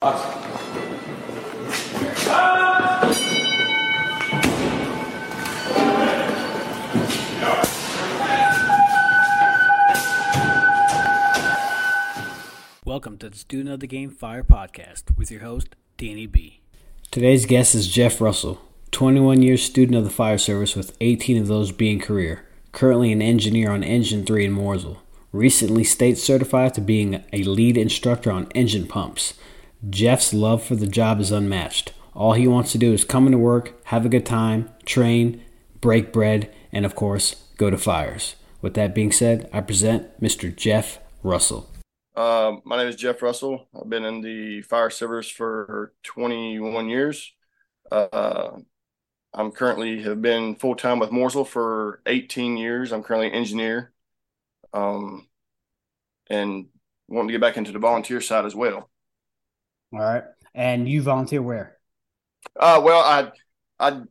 Welcome to the Student of the Game Fire podcast with your host, Danny B. Today's guest is Jeff Russell, 21 years student of the fire service with 18 of those being career, currently an engineer on Engine 3 in Mooresville, recently state certified to being a lead instructor on engine pumps. Jeff's love for the job is unmatched. All he wants to do is come into work, have a good time, train, break bread, and of course, go to fires. With that being said, I present Mr. Jeff Russell. Uh, my name is Jeff Russell. I've been in the fire service for 21 years. Uh, I'm currently have been full time with Mooresville for 18 years. I'm currently an engineer, um, and wanting to get back into the volunteer side as well. All right. And you volunteer where? Uh, well, I, I,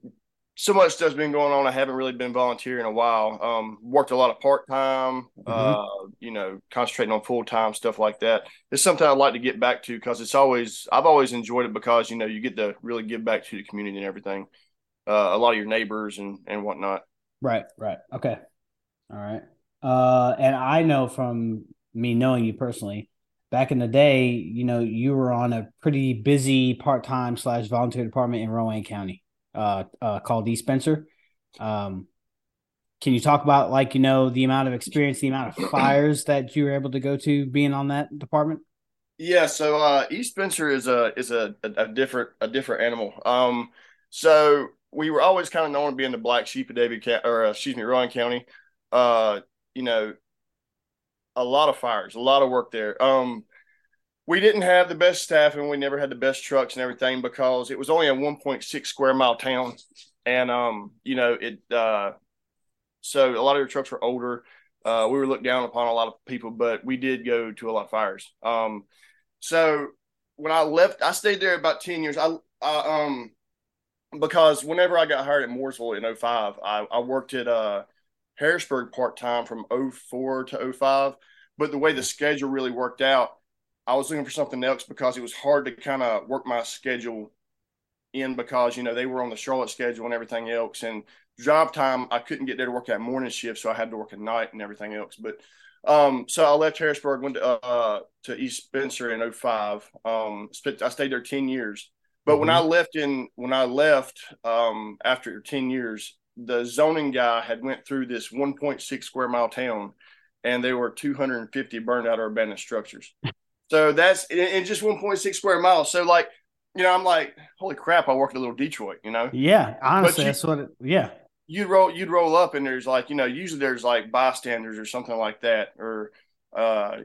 so much stuff's been going on. I haven't really been volunteering in a while. Um, worked a lot of part time, mm-hmm. uh, you know, concentrating on full time stuff like that. It's something I'd like to get back to because it's always, I've always enjoyed it because, you know, you get to really give back to the community and everything. Uh, a lot of your neighbors and, and whatnot. Right. Right. Okay. All right. Uh, and I know from me knowing you personally, back in the day, you know, you were on a pretty busy part time slash volunteer department in Rowan County, uh, uh, called East Spencer. Um, can you talk about like you know the amount of experience, the amount of fires that you were able to go to being on that department? Yeah, so uh, East Spencer is a is a, a, different a different animal. Um, so we were always kind of known to be in the black sheep of David or uh, excuse me, Rowan County. Uh, you know, a lot of fires, a lot of work there. Um, we didn't have the best staff and we never had the best trucks and everything because it was only a 1.6 square mile town. And, um, you know, it, uh, so a lot of your trucks were older. Uh, we were looked down upon a lot of people, but we did go to a lot of fires. Um, so when I left, I stayed there about 10 years. I, I um, because whenever I got hired at Mooresville in 05, I, I worked at, uh, Harrisburg part time from 04 to 05. But the way the schedule really worked out, I was looking for something else because it was hard to kind of work my schedule in because, you know, they were on the Charlotte schedule and everything else. And job time, I couldn't get there to work that morning shift. So I had to work at night and everything else. But um, so I left Harrisburg, went to, uh, to East Spencer in 05. Um, I stayed there 10 years. But mm-hmm. when I left in, when I left um, after 10 years, the zoning guy had went through this 1.6 square mile town and there were 250 burned out or abandoned structures. So that's in, just 1.6 square miles so like you know i'm like holy crap i work at a little detroit you know? Yeah honestly you, that's what it, yeah. You'd roll you'd roll up and there's like you know usually there's like bystanders or something like that or uh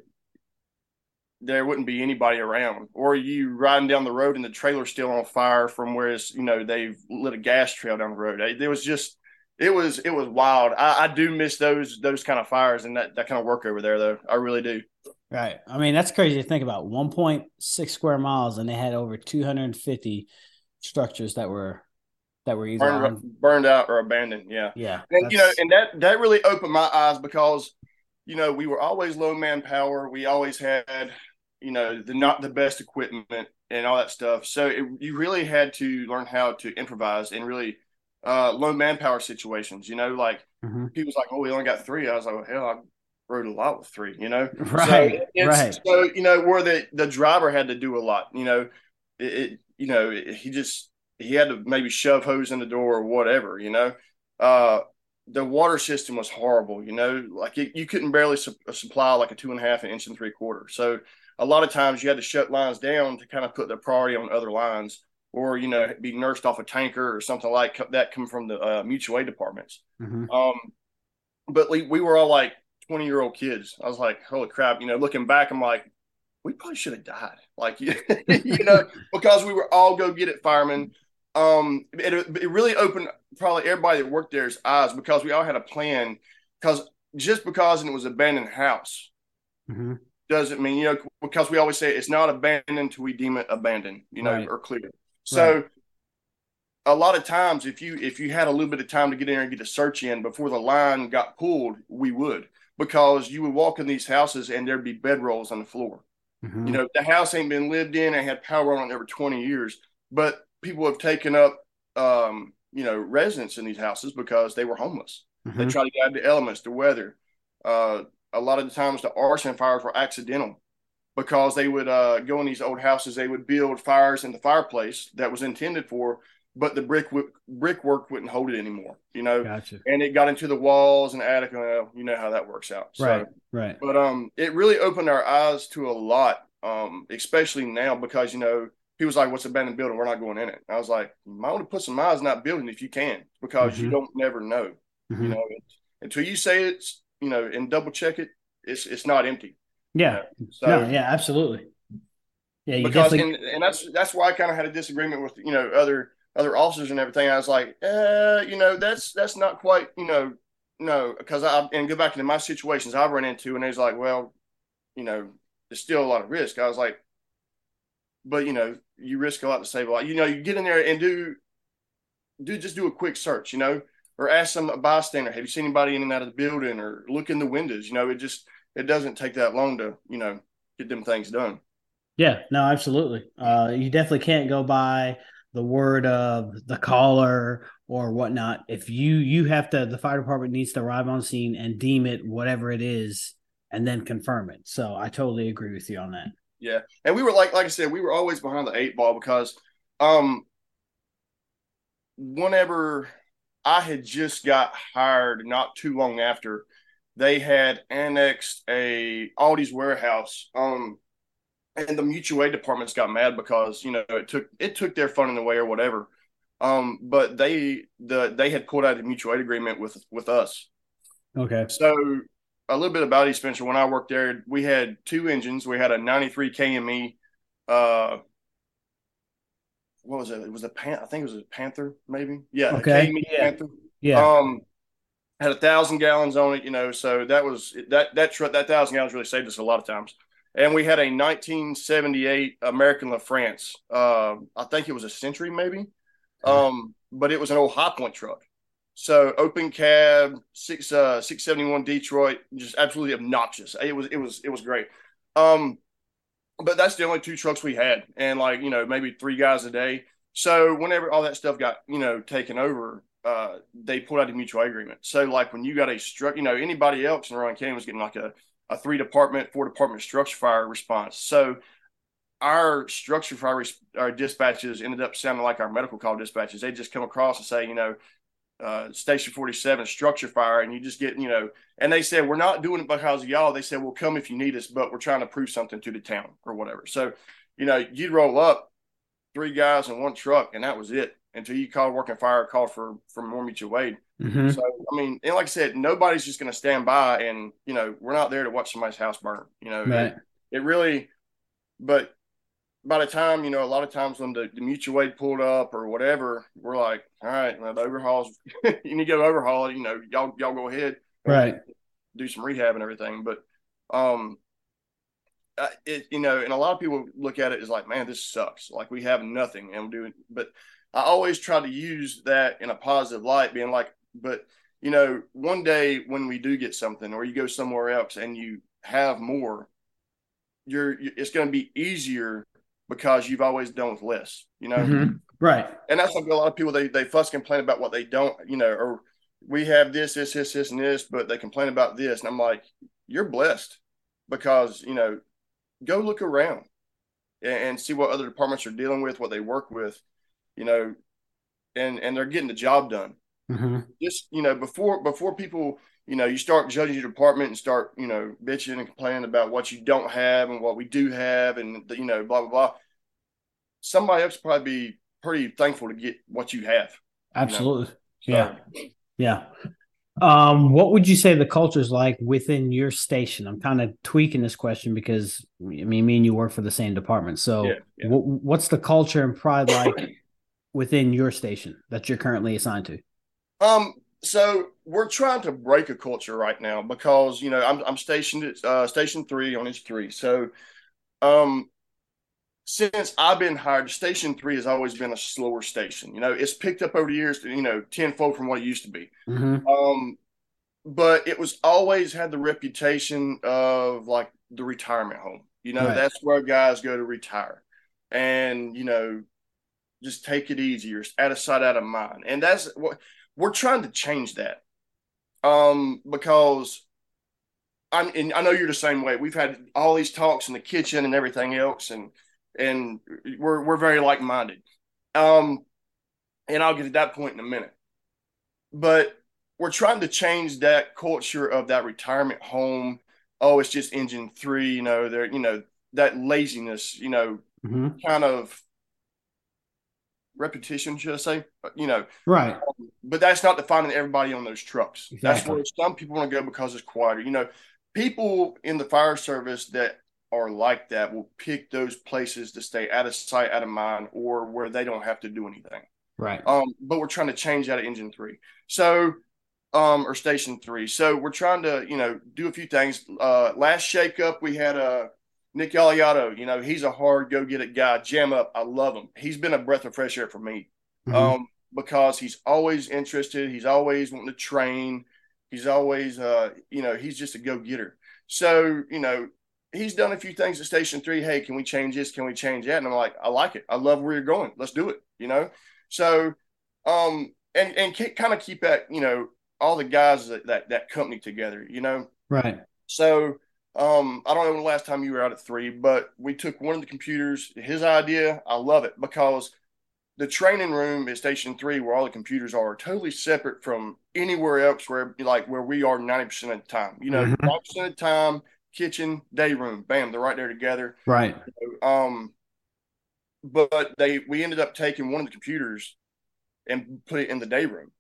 there wouldn't be anybody around. Or you riding down the road and the trailer's still on fire from where it's you know they've lit a gas trail down the road. There was just it was it was wild. I, I do miss those those kind of fires and that that kind of work over there though. I really do. Right. I mean, that's crazy to think about. 1.6 square miles, and they had over 250 structures that were that were either burned, on... burned out or abandoned. Yeah. Yeah. And you know, and that that really opened my eyes because you know we were always low manpower. We always had you know the not the best equipment and all that stuff. So it, you really had to learn how to improvise and really uh, low manpower situations. You know, like mm-hmm. people's like, "Oh, we only got three. I was like, well, "Hell, I rode a lot with three. You know, right? So right. So you know, where the the driver had to do a lot. You know, it, it you know it, he just he had to maybe shove hose in the door or whatever. You know, uh, the water system was horrible. You know, like it, you couldn't barely su- supply like a two and a half an inch and three quarter. So a lot of times you had to shut lines down to kind of put the priority on other lines or you know be nursed off a tanker or something like that come from the uh, mutual aid departments mm-hmm. um, but we, we were all like 20 year old kids i was like holy crap you know looking back i'm like we probably should have died like you know because we were all go get it firemen um it, it really opened probably everybody that worked there's eyes because we all had a plan because just because it was abandoned house mm-hmm. doesn't mean you know because we always say it's not abandoned until we deem it abandoned you know right. or clear so right. a lot of times if you if you had a little bit of time to get in there and get a search in before the line got pulled, we would because you would walk in these houses and there'd be bedrolls on the floor. Mm-hmm. You know, the house ain't been lived in and had power on it over 20 years, but people have taken up, um, you know, residence in these houses because they were homeless. Mm-hmm. They try to get the elements, the weather. Uh, a lot of the times, the arson fires were accidental because they would uh, go in these old houses. They would build fires in the fireplace that was intended for, but the brick brickwork wouldn't hold it anymore. You know, gotcha. and it got into the walls and attic. Well, you know how that works out. So, right, right. But um, it really opened our eyes to a lot, um, especially now because you know he was like, "What's abandoned building? We're not going in it." I was like, "You might want to put some eyes in that building if you can, because mm-hmm. you don't never know. Mm-hmm. You know, until you say it's you know and double check it, it's it's not empty. Yeah. So, no, yeah, absolutely. Yeah, because definitely... and, and that's that's why I kind of had a disagreement with you know other other officers and everything. I was like, uh, you know, that's that's not quite you know no because I and go back into my situations I've run into and it's like, well, you know, there's still a lot of risk. I was like, but you know, you risk a lot to save a lot. You know, you get in there and do do just do a quick search, you know, or ask some bystander, have you seen anybody in and out of the building, or look in the windows. You know, it just it doesn't take that long to you know get them things done. Yeah, no, absolutely. Uh, you definitely can't go by the word of the caller or whatnot. If you you have to, the fire department needs to arrive on scene and deem it whatever it is, and then confirm it. So I totally agree with you on that. Yeah, and we were like like I said, we were always behind the eight ball because um, whenever I had just got hired, not too long after they had annexed a Aldi's warehouse. Um, and the mutual aid departments got mad because you know it took it took their funding away or whatever. Um, but they the they had pulled out a mutual aid agreement with with us. Okay. So a little bit about East Spencer. When I worked there, we had two engines. We had a '93 KME. Uh, what was it? It was a pan. I think it was a Panther, maybe. Yeah. Okay. KME yeah. Panther. Yeah. Um, had a thousand gallons on it, you know. So that was that that truck that thousand gallons really saved us a lot of times. And we had a 1978 American LaFrance. Uh, I think it was a Century, maybe. Um, but it was an old High Point truck. So open cab, six uh six seventy one Detroit, just absolutely obnoxious. It was it was it was great. Um, but that's the only two trucks we had, and like you know maybe three guys a day. So whenever all that stuff got you know taken over, uh, they pulled out a mutual agreement. So like when you got a struck, you know anybody else in Rowan County was getting like a a three department, four department structure fire response. So our structure fire our dispatches ended up sounding like our medical call dispatches. They just come across and say, you know, uh, Station 47 structure fire, and you just get, you know, and they said, We're not doing it because of y'all. They said, We'll come if you need us, but we're trying to prove something to the town or whatever. So, you know, you'd roll up three guys in one truck, and that was it until you called working fire, called for, for more mutual aid. Mm-hmm. So, I mean, and like I said, nobody's just going to stand by and, you know, we're not there to watch somebody's house burn, you know, right. it, it really, but by the time you know a lot of times when the, the mutual aid pulled up or whatever we're like all right well, the overhauls you need to go overhaul it you know y'all y'all go ahead right do some rehab and everything but um it you know and a lot of people look at it as like man this sucks like we have nothing and we're doing but i always try to use that in a positive light being like but you know one day when we do get something or you go somewhere else and you have more you're it's going to be easier because you've always done with less, you know? Mm-hmm. Right. And that's like a lot of people, they, they fuss complain about what they don't, you know, or we have this, this, this, this, and this, but they complain about this. And I'm like, you're blessed because, you know, go look around and, and see what other departments are dealing with, what they work with, you know, and, and they're getting the job done. Mm-hmm. Just, you know, before, before people, you know, you start judging your department and start, you know, bitching and complaining about what you don't have and what we do have and, you know, blah, blah, blah. Somebody else probably be pretty thankful to get what you have. Absolutely. You know? Yeah. Yeah. Um, what would you say the culture is like within your station? I'm kind of tweaking this question because I mean, me and you work for the same department. So, yeah, yeah. W- what's the culture and pride like within your station that you're currently assigned to? Um, so we're trying to break a culture right now because you know I'm I'm stationed at uh, station three on H three. So, um, since I've been hired, station three has always been a slower station. You know, it's picked up over the years, to, you know, tenfold from what it used to be. Mm-hmm. Um, but it was always had the reputation of like the retirement home. You know, right. that's where guys go to retire. And, you know, just take it easy or out of sight, out of mind. And that's what we're trying to change that. Um, because I'm and I know you're the same way. We've had all these talks in the kitchen and everything else, and and we're we're very like minded. Um, and I'll get to that point in a minute. But we're trying to change that culture of that retirement home. Oh, it's just engine three, you know, there, you know, that laziness, you know, mm-hmm. kind of repetition, should I say? You know, right. Um, but that's not defining everybody on those trucks. Exactly. That's where some people want to go because it's quieter. You know, people in the fire service that are like that will pick those places to stay out of sight, out of mind, or where they don't have to do anything. Right. Um, but we're trying to change that at engine three. So um, or station three. So we're trying to, you know, do a few things. Uh, last shake up, we had a Nick Aliato. You know, he's a hard go get it guy. Jam up, I love him. He's been a breath of fresh air for me, mm-hmm. um, because he's always interested. He's always wanting to train. He's always, uh, you know, he's just a go getter. So you know, he's done a few things at Station Three. Hey, can we change this? Can we change that? And I'm like, I like it. I love where you're going. Let's do it. You know, so um, and and kind of keep that, you know, all the guys that, that that company together, you know. Right. So um, I don't know when the last time you were out at three, but we took one of the computers. His idea, I love it because the training room at Station Three, where all the computers are, totally separate from anywhere else where like where we are ninety percent of the time. You know, mm-hmm. 90 percent of the time, kitchen, day room, bam, they're right there together. Right. Um, but they we ended up taking one of the computers and put it in the day room.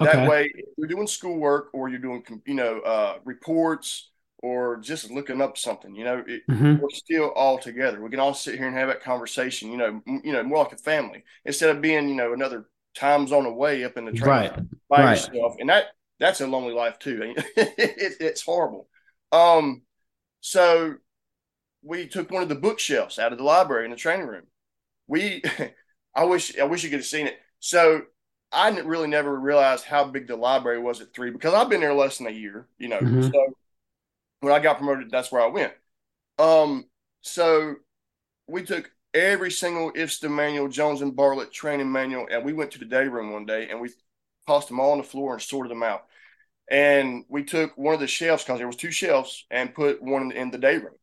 Okay. That way, if you're doing schoolwork or you're doing, you know, uh, reports or just looking up something, you know, it, mm-hmm. we're still all together. We can all sit here and have that conversation, you know, m- you know, more like a family instead of being, you know, another time zone away up in the train right. by right. yourself. And that that's a lonely life too. it, it's horrible. Um, so we took one of the bookshelves out of the library in the training room. We, I wish, I wish you could have seen it. So I really never realized how big the library was at three because I've been there less than a year, you know. Mm-hmm. So when I got promoted, that's where I went. Um, so we took every single IFSTA manual, Jones and Bartlett training manual, and we went to the day room one day and we tossed them all on the floor and sorted them out. And we took one of the shelves because there was two shelves and put one in the day room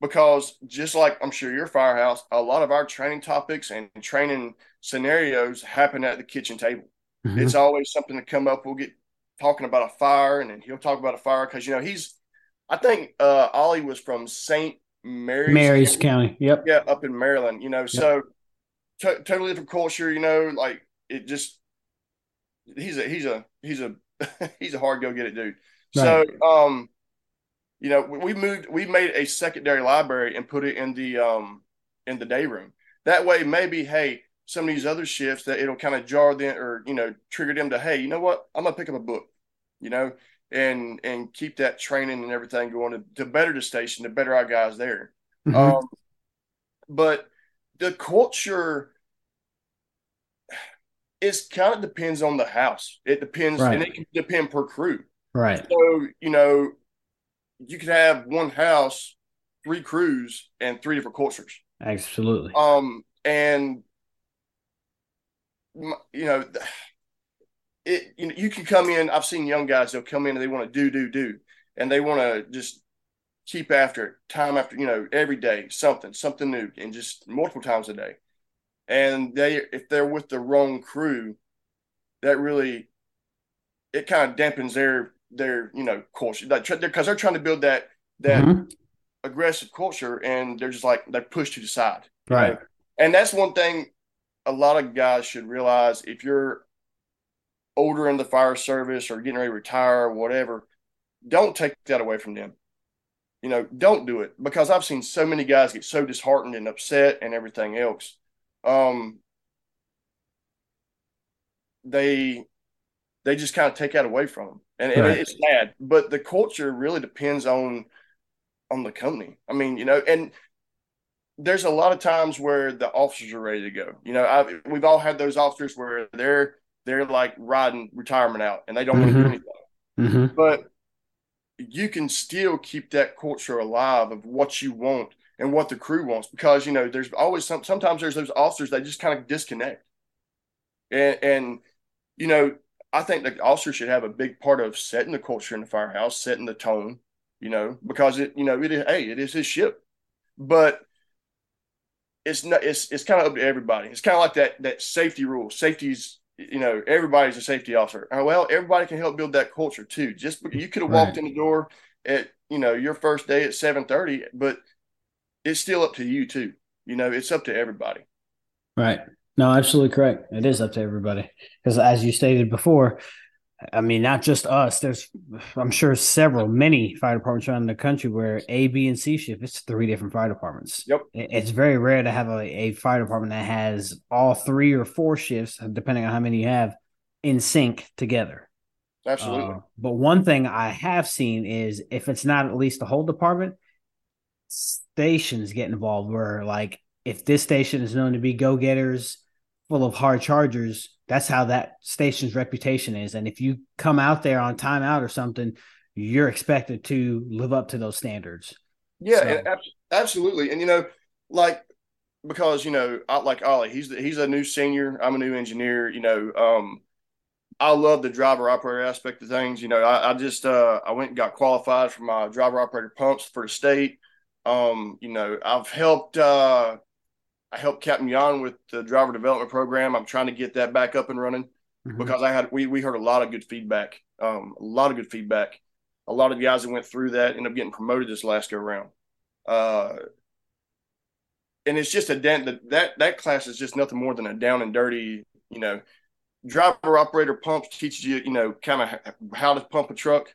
because just like I'm sure your firehouse, a lot of our training topics and training scenarios happen at the kitchen table. Mm-hmm. It's always something to come up. We'll get talking about a fire, and then he'll talk about a fire because you know he's. I think uh, Ollie was from St. Mary's, Mary's County. County. Yep. Yeah, up in Maryland. You know, yep. so t- totally different culture. You know, like it just. He's a he's a he's a he's a hard go get it dude. Right. So um you know, we moved, we made a secondary library and put it in the um in the day room. That way, maybe, hey, some of these other shifts that it'll kind of jar them or you know trigger them to, hey, you know what, I'm gonna pick up a book, you know, and and keep that training and everything going to, to better the station, to better our guys there. Mm-hmm. Um, but the culture it kind of depends on the house. It depends, right. and it can depend per crew. Right. So you know, you could have one house, three crews, and three different cultures. Absolutely. Um, and you know, it you know you can come in. I've seen young guys they'll come in and they want to do do do, and they want to just keep after it time after you know every day something something new and just multiple times a day. And they if they're with the wrong crew, that really it kind of dampens their their you know culture because they're, they're trying to build that that mm-hmm. aggressive culture and they're just like they're pushed to the side right know? and that's one thing a lot of guys should realize if you're older in the fire service or getting ready to retire or whatever don't take that away from them you know don't do it because i've seen so many guys get so disheartened and upset and everything else um they they just kind of take that away from them, and, right. and it's sad. But the culture really depends on on the company. I mean, you know, and there's a lot of times where the officers are ready to go. You know, I've, we've all had those officers where they're they're like riding retirement out and they don't mm-hmm. want to do anything. Mm-hmm. But you can still keep that culture alive of what you want and what the crew wants because you know there's always some sometimes there's those officers that just kind of disconnect and and you know i think the officer should have a big part of setting the culture in the firehouse setting the tone you know because it you know it is hey it is his ship but it's not it's it's kind of up to everybody it's kind of like that that safety rule safety's you know everybody's a safety officer oh, well everybody can help build that culture too just you could have walked right. in the door at you know your first day at 7:30 but it's still up to you too. You know, it's up to everybody. Right. No, absolutely correct. It is up to everybody because, as you stated before, I mean, not just us. There's, I'm sure, several, many fire departments around the country where A, B, and C shift. It's three different fire departments. Yep. It's very rare to have a, a fire department that has all three or four shifts, depending on how many you have, in sync together. Absolutely. Uh, but one thing I have seen is if it's not at least the whole department, stations get involved where like if this station is known to be go-getters full of hard chargers that's how that station's reputation is and if you come out there on timeout or something you're expected to live up to those standards yeah so. ab- absolutely and you know like because you know I, like ollie he's the, he's a new senior i'm a new engineer you know um I love the driver operator aspect of things. You know, I, I just uh, I went and got qualified for my driver operator pumps for the state. Um, you know, I've helped uh, I helped Captain Jan with the driver development program. I'm trying to get that back up and running mm-hmm. because I had we we heard a lot of good feedback. Um, a lot of good feedback. A lot of guys that went through that ended up getting promoted this last go around. Uh, and it's just a dent that, that that class is just nothing more than a down and dirty, you know, driver operator pumps teaches you, you know, kind of how to pump a truck.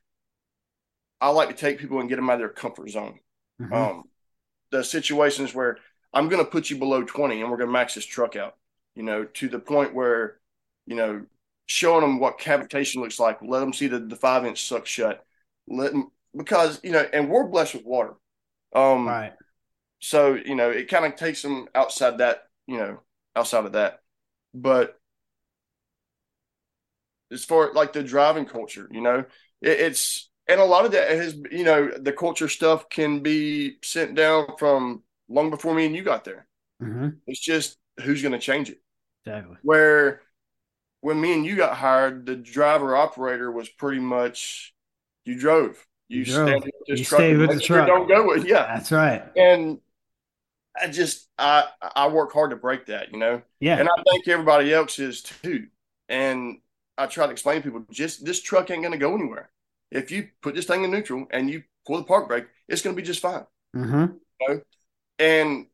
I like to take people and get them out of their comfort zone. Mm-hmm. Um, the situations where I'm going to put you below 20 and we're going to max this truck out, you know, to the point where, you know, showing them what cavitation looks like, let them see the, the five inch suck shut, let them, because, you know, and we're blessed with water. Um, right. So, you know, it kind of takes them outside that, you know, outside of that. But as far like the driving culture, you know, it, it's, and a lot of that has you know the culture stuff can be sent down from long before me and you got there. Mm-hmm. it's just who's going to change it. Exactly. Where when me and you got hired the driver operator was pretty much you drove. You, you drove. with this you truck. stayed with the truck. don't go with yeah. That's right. And i just i i work hard to break that you know? Yeah. And i think everybody else is too. And i try to explain to people just this truck ain't going to go anywhere. If you put this thing in neutral and you pull the park brake, it's going to be just fine. Mm-hmm. You know? And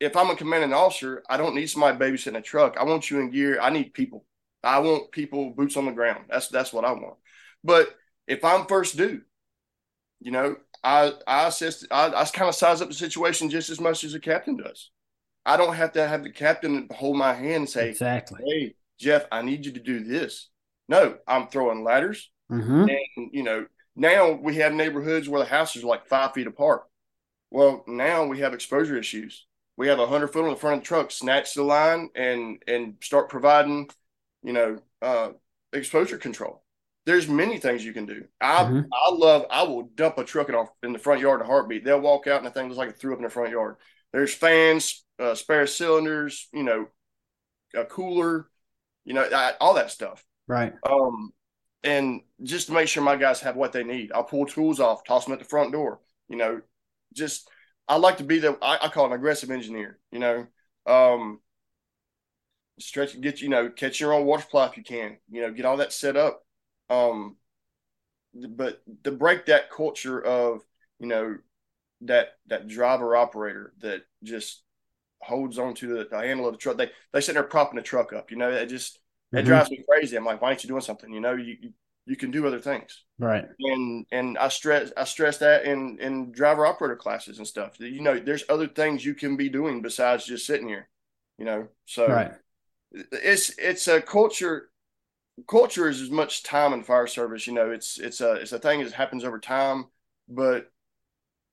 if I'm a commanding officer, I don't need somebody babysitting a truck. I want you in gear. I need people. I want people boots on the ground. That's that's what I want. But if I'm first due, you know, I I assist. I, I kind of size up the situation just as much as the captain does. I don't have to have the captain hold my hand and say, "Exactly, hey Jeff, I need you to do this." No, I'm throwing ladders. Mm-hmm. And, you know, now we have neighborhoods where the houses are like five feet apart. Well, now we have exposure issues. We have a hundred foot on the front of the truck, snatch the line and and start providing, you know, uh, exposure control. There's many things you can do. I mm-hmm. I love. I will dump a truck in, our, in the front yard in a heartbeat. They'll walk out and the thing looks like it threw up in the front yard. There's fans, uh, spare cylinders, you know, a cooler, you know, I, all that stuff. Right. Um, and just to make sure my guys have what they need. I'll pull tools off, toss them at the front door. You know, just I like to be the I, I call an aggressive engineer. You know, um, stretch, get you know, catch your own water supply if you can. You know, get all that set up. Um, but to break that culture of you know that that driver operator that just holds on to the, the handle of the truck. They they sit there propping the truck up. You know, it just it mm-hmm. drives me crazy. I'm like, why aren't you doing something? You know, you you can do other things. Right. And and I stress I stress that in in driver operator classes and stuff. You know, there's other things you can be doing besides just sitting here. You know, so right. It's it's a culture. Culture is as much time in fire service. You know, it's it's a it's a thing that happens over time, but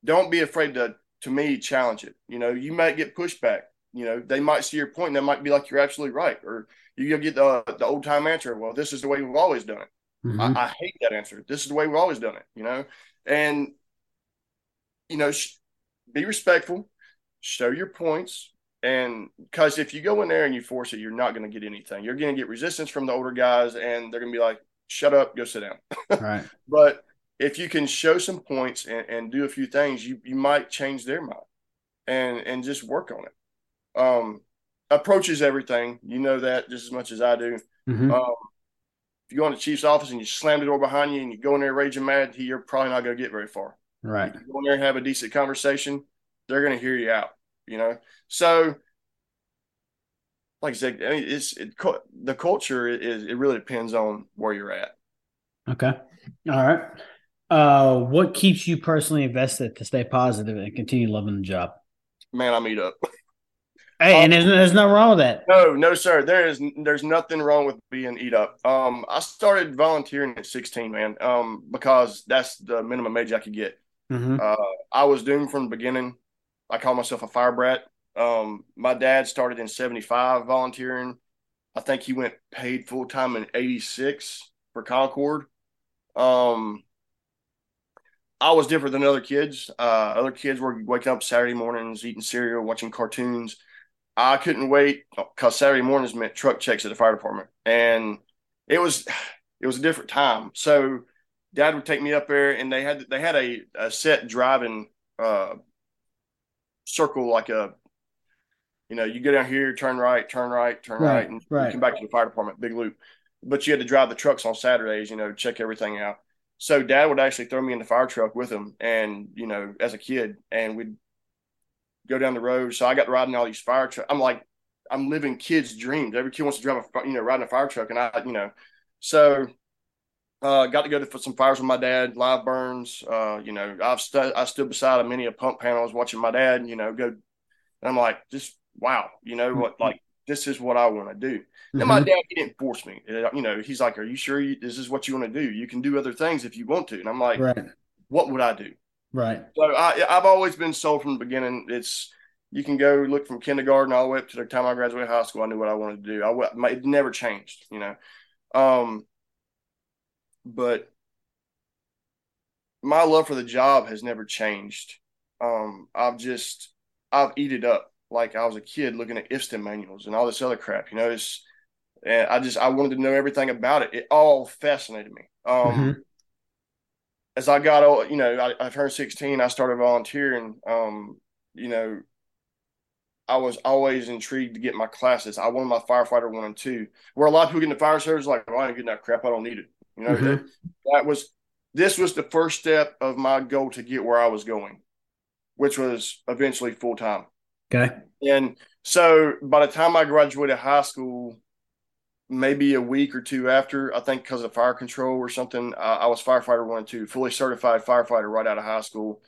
don't be afraid to to me challenge it. You know, you might get pushback. You know, they might see your point and they might be like, you're absolutely right. Or you'll get the, the old time answer. Well, this is the way we've always done it. Mm-hmm. I, I, hate that answer. This is the way we've always done it, you know? And, you know, sh- be respectful, show your points, and because if you go in there and you force it, you're not going to get anything. You're going to get resistance from the older guys, and they're going to be like, "Shut up, go sit down." right. But if you can show some points and, and, do a few things, you you might change their mind, and and just work on it. Um, approaches everything. You know that just as much as I do. Mm-hmm. Um, if you go in the chief's office and you slam the door behind you and you go in there raging mad, you're probably not going to get very far. Right. go in there and have a decent conversation, they're going to hear you out. You know, so like I said, I mean, it's it, the culture is it really depends on where you're at. Okay. All right. Uh, what keeps you personally invested to stay positive and continue loving the job? Man, I meet up. Hey, um, and there's, there's nothing wrong with that. No, no, sir. There is there's nothing wrong with being eat up. Um, I started volunteering at 16, man. Um, because that's the minimum age I could get. Mm-hmm. Uh, I was doomed from the beginning. I call myself a fire brat. Um, my dad started in 75 volunteering. I think he went paid full time in 86 for Concord. Um, I was different than other kids. Uh, other kids were waking up Saturday mornings, eating cereal, watching cartoons. I couldn't wait because Saturday mornings meant truck checks at the fire department, and it was it was a different time. So Dad would take me up there, and they had they had a, a set driving uh, circle like a you know you go down here, turn right, turn right, turn right, right and right. come back to the fire department, big loop. But you had to drive the trucks on Saturdays, you know, check everything out. So Dad would actually throw me in the fire truck with him, and you know, as a kid, and we'd go down the road. So I got riding all these fire trucks. I'm like, I'm living kids' dreams. Every kid wants to drive a, you know, riding a fire truck, and I, you know, so uh, got to go to some fires with my dad, live burns. Uh, you know, I've stu- I stood beside a many a pump panels watching my dad, you know, go. And I'm like, just wow, you know what? Mm-hmm. Like this is what I want to do. Mm-hmm. And my dad, he didn't force me. You know, he's like, "Are you sure you, this is what you want to do? You can do other things if you want to." And I'm like, right. "What would I do?" Right. So I, I've always been sold from the beginning. It's you can go look from kindergarten all the way up to the time I graduated high school. I knew what I wanted to do. I it never changed, you know. Um, but my love for the job has never changed. Um, I've just I've eat it up like I was a kid looking at IFSTA manuals and all this other crap. You know, it's and I just I wanted to know everything about it. It all fascinated me. Um, mm-hmm. As I got old, you know, I, I turned sixteen. I started volunteering. Um, you know, I was always intrigued to get my classes. I wanted my firefighter one and two. Where a lot of people get in the fire service, like, oh, I ain't getting that crap. I don't need it. You know, mm-hmm. that, that was this was the first step of my goal to get where I was going, which was eventually full time. Okay. And so by the time I graduated high school, maybe a week or two after, I think because of fire control or something, uh, I was firefighter one and two, fully certified firefighter right out of high school.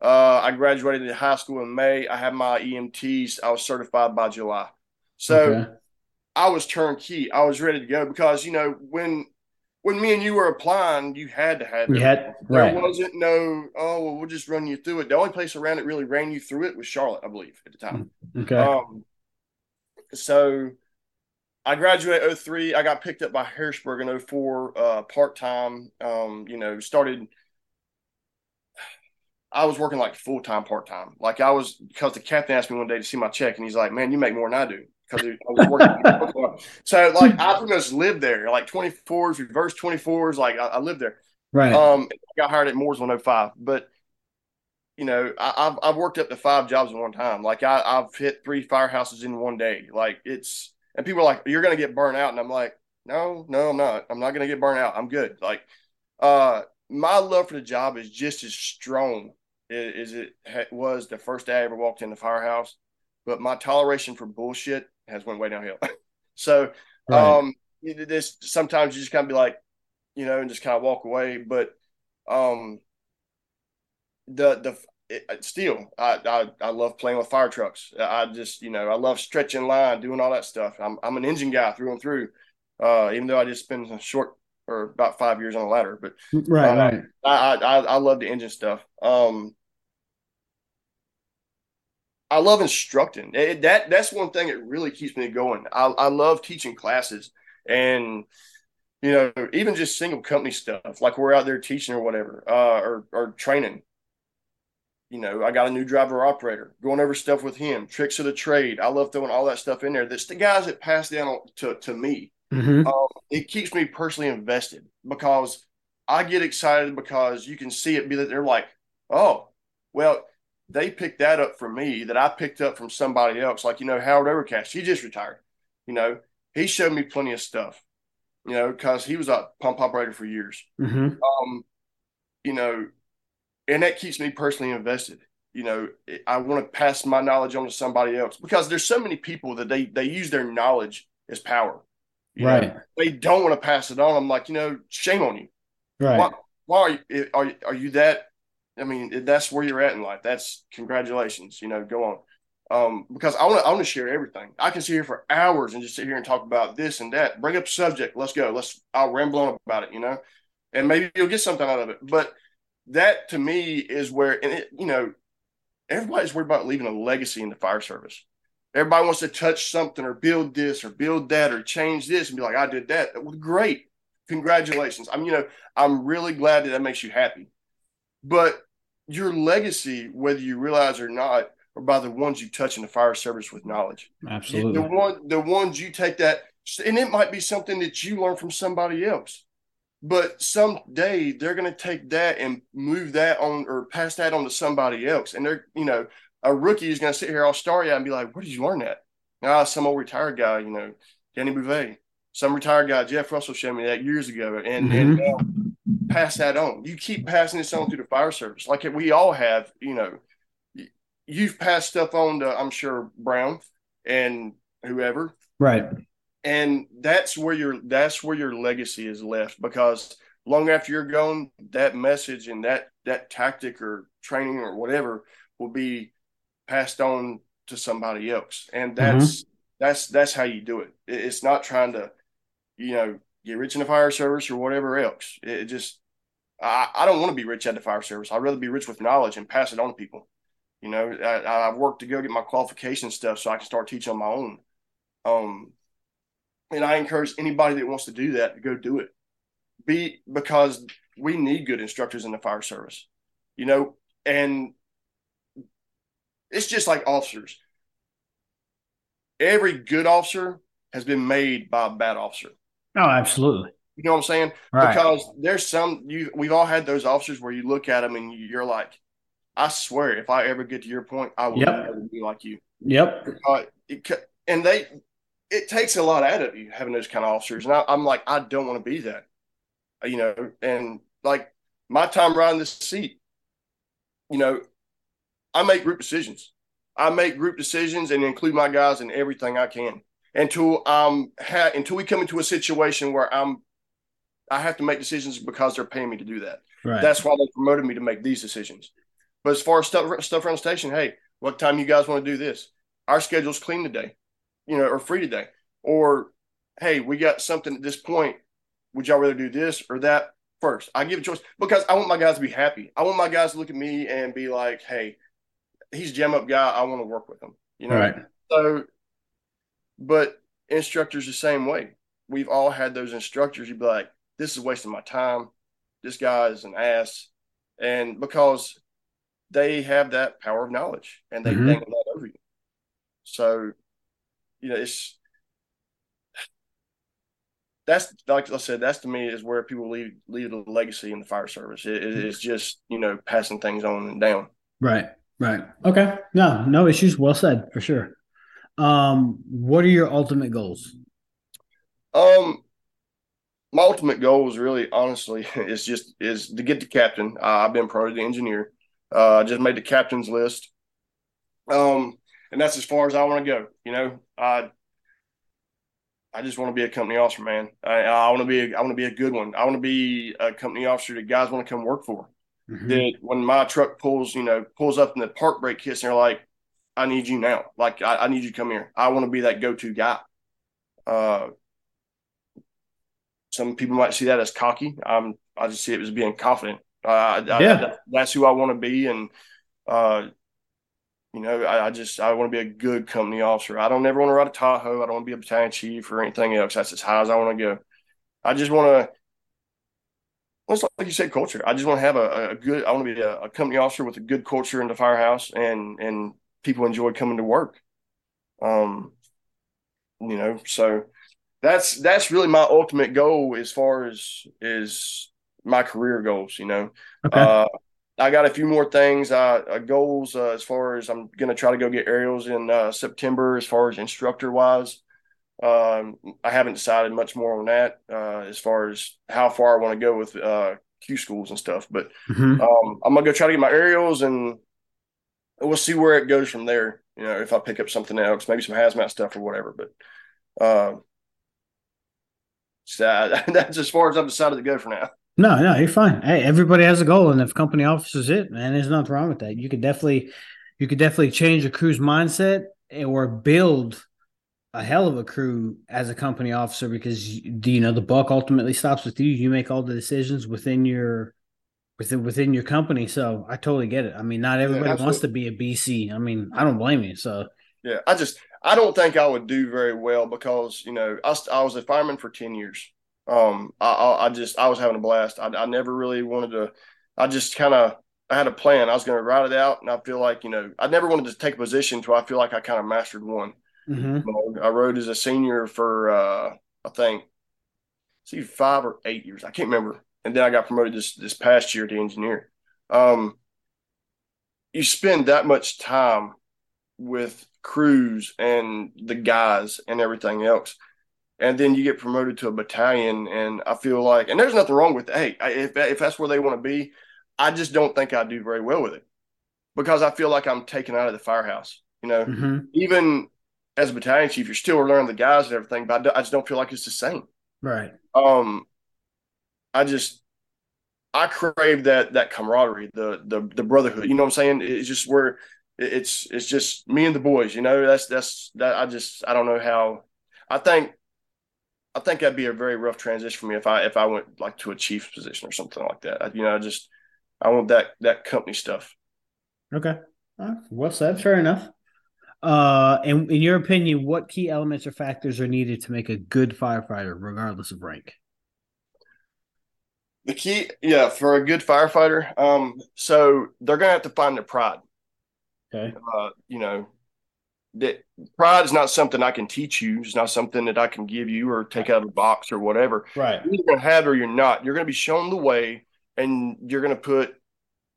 Uh, I graduated high school in May. I had my EMTs. I was certified by July. So okay. I was turnkey. I was ready to go because you know when when me and you were applying, you had to have. You had there right. wasn't no. Oh well, we'll just run you through it. The only place around it really ran you through it was Charlotte, I believe, at the time. Okay. Um, so I graduated 03. I got picked up by Harrisburg in 04, uh, part time. Um, you know, started I was working like full time, part time. Like I was because the captain asked me one day to see my check, and he's like, "Man, you make more than I do." Because I was working. so like I pretty much lived there, like twenty fours, reverse twenty fours. Like I, I, lived there. Right. Um, I got hired at Moore's 105, but you know I, have I've worked up to five jobs at one time. Like I, I've hit three firehouses in one day. Like it's and people are like, "You're gonna get burnt out," and I'm like, "No, no, I'm not. I'm not gonna get burnt out. I'm good." Like, uh, my love for the job is just as strong as it was the first day I ever walked in the firehouse, but my toleration for bullshit has went way downhill. so, right. um, this sometimes you just kind of be like, you know, and just kind of walk away. But, um, the the it, still, I, I I love playing with fire trucks. I just you know I love stretching line, doing all that stuff. I'm I'm an engine guy through and through. Uh, even though I just spent a short or about five years on the ladder, but right, uh, right. I, I I love the engine stuff. Um, I love instructing. It, that that's one thing that really keeps me going. I, I love teaching classes and you know even just single company stuff like we're out there teaching or whatever uh, or or training. You know, I got a new driver operator, going over stuff with him, tricks of the trade. I love throwing all that stuff in there. That's the guys that pass down to, to me. Mm-hmm. Um, it keeps me personally invested because I get excited because you can see it be that they're like, oh, well, they picked that up from me that I picked up from somebody else. Like, you know, Howard Overcast, he just retired. You know, he showed me plenty of stuff, you know, because he was a pump operator for years. Mm-hmm. Um, you know, and that keeps me personally invested. You know, I want to pass my knowledge on to somebody else because there's so many people that they they use their knowledge as power. right. Know? They don't want to pass it on. I'm like, you know, shame on you. Right. Why, why are you are are you that? I mean, that's where you're at in life. That's congratulations. You know, go on. Um, because I want to I want to share everything. I can sit here for hours and just sit here and talk about this and that. Bring up subject. Let's go. Let's I'll ramble on about it. You know, and maybe you'll get something out of it. But that to me is where, and it, you know, everybody's worried about leaving a legacy in the fire service. Everybody wants to touch something or build this or build that or change this and be like, I did that. Well, great. Congratulations. I'm, you know, I'm really glad that that makes you happy. But your legacy, whether you realize or not, are by the ones you touch in the fire service with knowledge. Absolutely. The one, the ones you take that, and it might be something that you learn from somebody else. But someday they're going to take that and move that on or pass that on to somebody else. And they're, you know, a rookie is going to sit here all starry eyed and be like, where did you learn that? Ah, some old retired guy, you know, Danny Bouvet, some retired guy, Jeff Russell showed me that years ago. And, mm-hmm. and pass that on. You keep passing this on through the fire service. Like we all have, you know, you've passed stuff on to, I'm sure, Brown and whoever. Right and that's where your that's where your legacy is left because long after you're gone that message and that that tactic or training or whatever will be passed on to somebody else. And that's mm-hmm. that's that's how you do it. It's not trying to you know get rich in the fire service or whatever else. It just i, I don't want to be rich at the fire service. I'd rather be rich with knowledge and pass it on to people. You know I, i've worked to go get my qualification stuff so i can start teaching on my own. Um and I encourage anybody that wants to do that to go do it. Be because we need good instructors in the fire service, you know, and it's just like officers. Every good officer has been made by a bad officer. Oh, absolutely. You know what I'm saying? Right. Because there's some you we've all had those officers where you look at them and you're like, I swear, if I ever get to your point, I will yep. never be like you. Yep. Uh, it, and they it takes a lot out of you having those kind of officers. And I, am like, I don't want to be that, you know, and like my time riding this seat, you know, I make group decisions. I make group decisions and include my guys in everything I can until um ha- until we come into a situation where I'm I have to make decisions because they're paying me to do that. Right. That's why they promoted me to make these decisions. But as far as stuff stuff around the station, hey, what time you guys want to do this? Our schedule's clean today you know, or free today. Or, hey, we got something at this point. Would y'all rather do this or that first? I give a choice because I want my guys to be happy. I want my guys to look at me and be like, hey, he's a jam up guy. I want to work with him. You know? Right. So, but instructors the same way. We've all had those instructors. You'd be like, this is wasting my time. This guy is an ass. And because they have that power of knowledge and they mm-hmm. dangle that over you. So you know, it's that's like I said, that's to me is where people leave leave a legacy in the fire service. It, it's just you know passing things on and down. Right. Right. Okay. No, no issues. Well said for sure. Um, what are your ultimate goals? Um, my ultimate goal is really, honestly, is just is to get the captain. Uh, I've been promoted to engineer. Uh, I just made the captain's list. Um, and that's as far as I want to go. You know, I I just want to be a company officer, man. I, I want to be a, I want to be a good one. I want to be a company officer that guys want to come work for. Mm-hmm. That when my truck pulls, you know, pulls up and the park brake hits, and they're like, "I need you now. Like, I, I need you to come here. I want to be that go-to guy." Uh, some people might see that as cocky. I'm I just see it as being confident. Uh, yeah. I, that's who I want to be, and uh, you know, I, I just I want to be a good company officer. I don't ever want to ride a Tahoe. I don't want to be a battalion chief or anything else. That's as high as I want to go. I just want to It's like you said, culture. I just want to have a, a good. I want to be a, a, company officer with a good culture in the firehouse, and and people enjoy coming to work. Um, you know, so that's that's really my ultimate goal as far as is my career goals. You know, okay. Uh, I got a few more things, uh, uh goals uh, as far as I'm going to try to go get aerials in uh, September as far as instructor wise. Um, I haven't decided much more on that uh, as far as how far I want to go with uh, Q schools and stuff. But mm-hmm. um, I'm gonna go try to get my aerials, and we'll see where it goes from there. You know, if I pick up something else, maybe some hazmat stuff or whatever. But uh, so that's as far as I've decided to go for now. No, no, you're fine. Hey, everybody has a goal, and if company offers it, man, there's nothing wrong with that. You could definitely, you could definitely change a crew's mindset or build a hell of a crew as a company officer because you know the buck ultimately stops with you. You make all the decisions within your within within your company. So I totally get it. I mean, not everybody yeah, wants to be a BC. I mean, I don't blame you. So yeah, I just I don't think I would do very well because you know I, I was a fireman for ten years. Um, I, I, just I was having a blast. I, I never really wanted to. I just kind of I had a plan. I was going to ride it out, and I feel like you know I never wanted to take a position until I feel like I kind of mastered one. Mm-hmm. I rode as a senior for uh, I think see five or eight years. I can't remember. And then I got promoted this this past year to engineer. Um, you spend that much time with crews and the guys and everything else. And then you get promoted to a battalion, and I feel like, and there's nothing wrong with it. Hey, if if that's where they want to be, I just don't think I do very well with it because I feel like I'm taken out of the firehouse. You know, mm-hmm. even as a battalion chief, you're still learning the guys and everything, but I, just don't feel like it's the same. Right. Um, I just I crave that that camaraderie, the the the brotherhood. You know what I'm saying? It's just where it's it's just me and the boys. You know, that's that's that. I just I don't know how. I think I think that'd be a very rough transition for me if I if I went like to a chief's position or something like that. I, you know, I just I want that that company stuff. Okay. Well said. Fair enough. Uh, and in your opinion, what key elements or factors are needed to make a good firefighter, regardless of rank? The key, yeah, for a good firefighter, um, so they're gonna have to find their pride. Okay. Uh, you know, that pride is not something I can teach you. It's not something that I can give you or take out of a box or whatever. Right. You're gonna have it or you're not. You're gonna be shown the way, and you're gonna put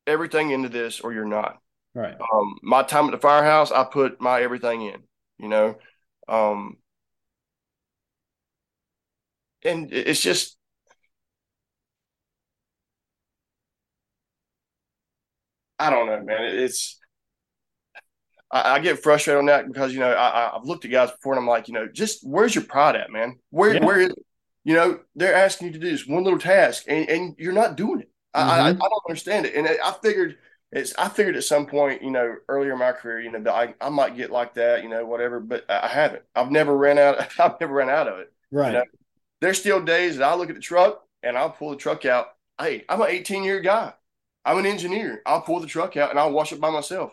everything into this, or you're not. Right. Um, my time at the firehouse, I put my everything in, you know. Um, and it's just I don't know, man. It's I, I, get frustrated on that because you know I, I've looked at guys before and I'm like, you know, just where's your pride at, man? Where yeah. where is it? You know, they're asking you to do this one little task and, and you're not doing it. Mm-hmm. I, I, I don't understand it. And I figured it's I figured at some point, you know, earlier in my career, you know, that I, I might get like that, you know, whatever, but I haven't. I've never ran out. I've never ran out of it. Right. You know? There's still days that I look at the truck and I'll pull the truck out. Hey, I'm an 18 year guy. I'm an engineer. I'll pull the truck out and I'll wash it by myself.